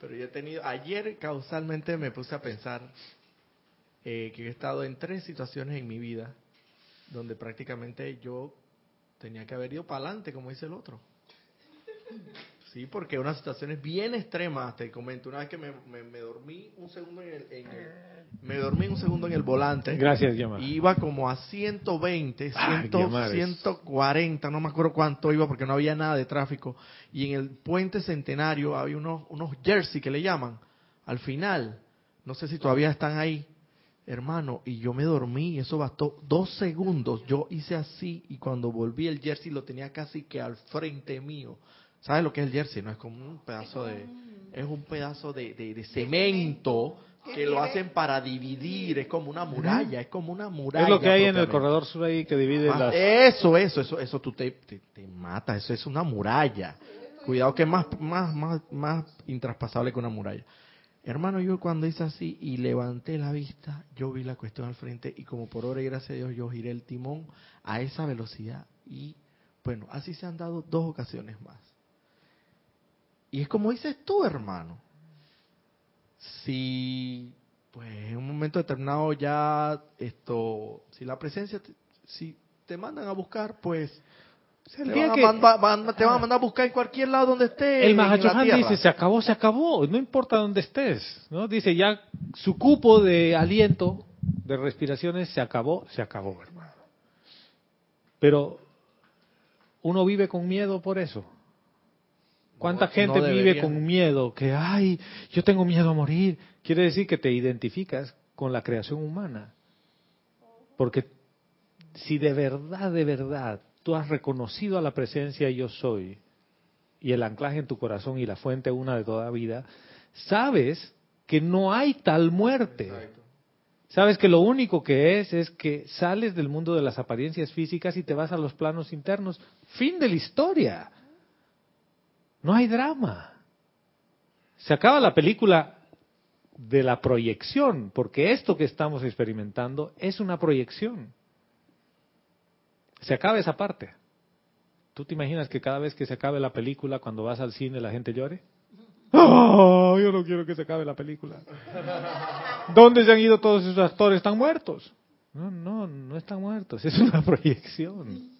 pero yo he tenido, ayer causalmente me puse a pensar eh, que he estado en tres situaciones en mi vida donde prácticamente yo tenía que haber ido para adelante, como dice el otro. Sí, porque unas situaciones bien extremas, te comento, una vez que me, me, me dormí un segundo en el, en el, me dormí un segundo en el volante. Gracias, Yamar. Iba como a 120, Ah, 100, Guiamares. 140, no me acuerdo cuánto iba porque no había nada de tráfico. Y en el puente centenario había unos, unos jersey que le llaman. Al final, no sé si todavía están ahí, hermano, y yo me dormí y eso bastó dos segundos. Yo hice así y cuando volví el jersey lo tenía casi que al frente mío. ¿Sabes lo que es el jersey? No es como un pedazo de, es un pedazo de, de- de cemento que lo hacen para dividir, es como una muralla, es como una muralla. Es lo que hay en el corredor sur ahí que divide Ah, las... Eso, eso, eso, eso tú te, te, te mata, eso es una muralla. Cuidado que es más, más, más, más intraspasable que una muralla. Hermano, yo cuando hice así y levanté la vista, yo vi la cuestión al frente y como por obra y gracias a Dios yo giré el timón a esa velocidad y bueno, así se han dado dos ocasiones más. Y es como dices tú, hermano. Si, pues, en un momento determinado ya esto, si la presencia, si te mandan a buscar, pues, te, van a que- manda- te van a mandar a buscar en cualquier lado donde esté. El Mahachohan dice, se acabó, se acabó, no importa dónde estés, ¿no? Dice, ya su cupo de aliento, de respiraciones, se acabó, se acabó, hermano. Pero uno vive con miedo por eso. ¿Cuánta No- gente no vive con miedo? Que, ay, yo tengo miedo a morir. Quiere decir que te identificas con la creación humana. Porque si de verdad, de verdad, tú has reconocido a la presencia yo soy y el anclaje en tu corazón y la fuente una de toda vida, sabes que no hay tal muerte. Sabes que lo único que es es que sales del mundo de las apariencias físicas y te vas a los planos internos. Fin de la historia. No hay drama. Se acaba la película de la proyección, porque esto que estamos experimentando es una proyección. Se acaba esa parte. ¿Tú te imaginas que cada vez que se acabe la película, cuando vas al cine, la gente llore? ¡Oh, yo no quiero que se acabe la película. ¿Dónde se han ido todos esos actores? ¿Están muertos? No, no, no están muertos. Es una proyección.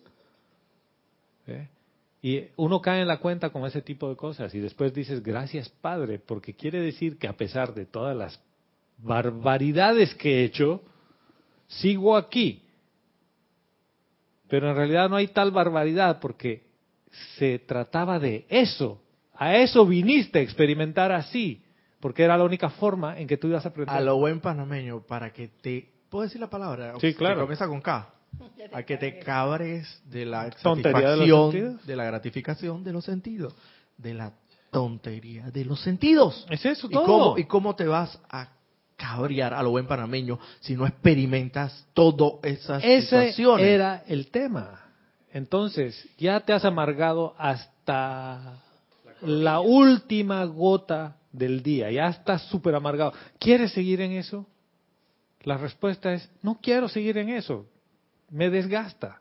¿Eh? Y uno cae en la cuenta con ese tipo de cosas y después dices, gracias Padre, porque quiere decir que a pesar de todas las barbaridades que he hecho, sigo aquí. Pero en realidad no hay tal barbaridad porque se trataba de eso. A eso viniste a experimentar así, porque era la única forma en que tú ibas a aprender. A lo buen panameño, para que te... ¿Puedo decir la palabra? Sí, Que claro. comienza con K. A que te cabres de la Tontería de los satisfacción, de la gratificación de los sentidos. De la tontería de los sentidos. Es eso ¿Y todo. cómo, ¿Y cómo te vas a cabrear a lo buen panameño si no experimentas todas esas Ese situaciones? era el tema. Entonces, ya te has amargado hasta la última gota del día, ya estás súper amargado. ¿Quieres seguir en eso? La respuesta es, no quiero seguir en eso, me desgasta.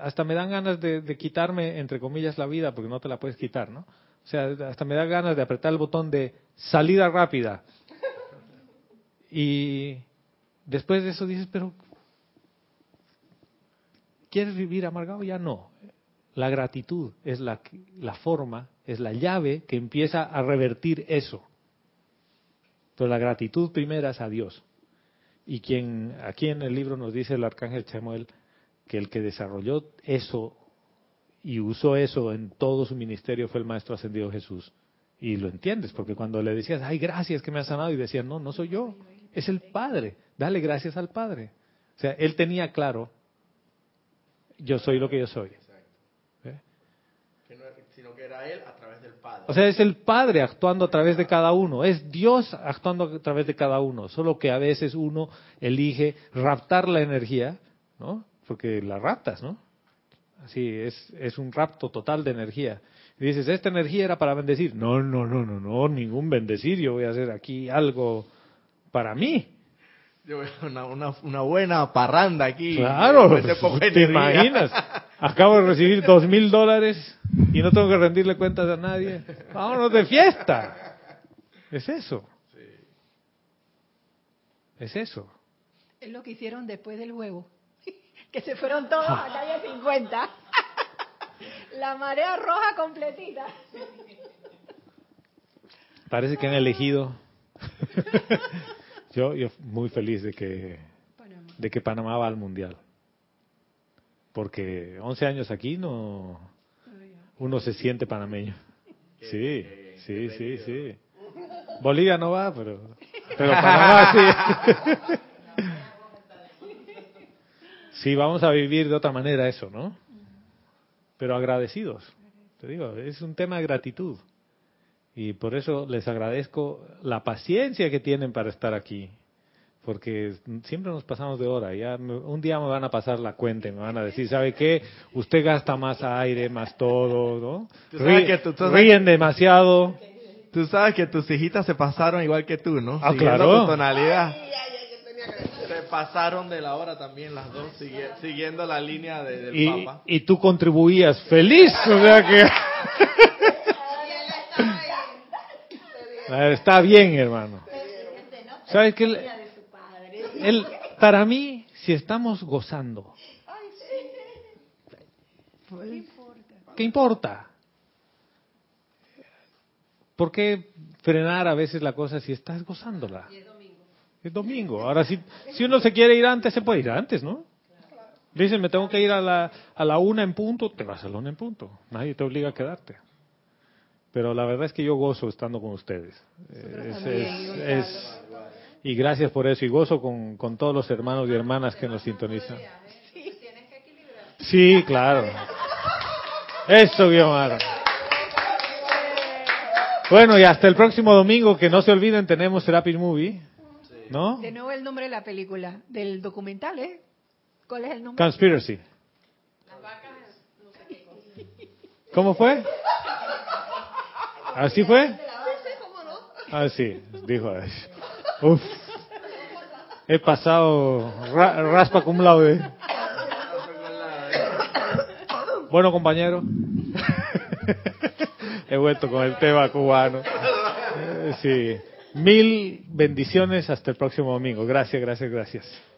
Hasta me dan ganas de, quitarme, entre comillas, la vida, porque no te la puedes quitar, ¿no? O sea, hasta me da ganas de apretar el botón de salida rápida. Y después de eso dices, pero ¿quieres vivir amargado? Ya no. La gratitud es la, la forma, es la llave que empieza a revertir eso. Entonces la gratitud primera es a Dios. Y quien aquí en el libro nos dice el arcángel Chemuel que el que desarrolló eso y usó eso en todo su ministerio fue el maestro ascendido Jesús. Y lo entiendes, porque cuando le decías, ay, gracias que me has sanado, y decían, no, no soy yo, es el Padre, dale gracias al Padre. O sea, él tenía claro, yo soy lo que yo soy. Sino que era él a. O sea, es el Padre actuando a través de cada uno, es Dios actuando a través de cada uno, solo que a veces uno elige raptar la energía, ¿no? Porque la raptas, ¿no? Así, es, es un rapto total de energía. Y dices, esta energía era para bendecir. No, no, no, no, no, ningún bendecir. Yo voy a hacer aquí algo para mí. Yo una, una, una, buena parranda aquí. Claro, te imaginas. Acabo de recibir dos mil dólares y no tengo que rendirle cuentas a nadie. Vámonos de fiesta. Es eso. Es eso. Es lo que hicieron después del huevo. Que se fueron todos a calle 50. La marea roja completita. Parece que han elegido. yo, yo muy feliz de que de que Panamá va al mundial. Porque 11 años aquí no uno se siente panameño. Sí, sí, sí, sí. Bolivia no va, pero pero Panamá sí. Sí, vamos a vivir de otra manera eso, ¿no? pero agradecidos. Te digo, es un tema de gratitud. Y por eso les agradezco la paciencia que tienen para estar aquí. Porque siempre nos pasamos de hora. Ya un día me van a pasar la cuenta y me van a decir, ¿sabe qué? Usted gasta más aire, más todo, ¿no? ríen demasiado. Tú sabes que tus hijitas se pasaron igual que tú, ¿no? Ah, claro. Tu tonalidad pasaron de la hora también las dos, siguiendo la línea del y, Papa. Y tú contribuías feliz, o sea que... Está bien, hermano. ¿Sabes qué? Él, para mí, si estamos gozando, ¿qué importa? ¿Por qué frenar a veces la cosa si estás gozándola? Es domingo. Ahora, si, si uno se quiere ir antes, se puede ir antes, ¿no? Dicen, me tengo que ir a la, a la una en punto, te vas a la una en punto. Nadie te obliga a quedarte. Pero la verdad es que yo gozo estando con ustedes. Es, y gracias por eso. Y gozo con, con todos los hermanos y hermanas que nos sintonizan. Sí, claro. Eso, Guiomar. Bueno, y hasta el próximo domingo, que no se olviden, tenemos Therapy Movie. ¿No? De nuevo el nombre de la película, del documental, ¿eh? ¿Cuál es el nombre? Conspiracy. ¿Cómo fue? ¿Así fue? Ah, sí, dijo. Uf. He pasado raspa cum laude. Bueno, compañero. He vuelto con el tema cubano. Eh, sí. Mil bendiciones hasta el próximo domingo. Gracias, gracias, gracias.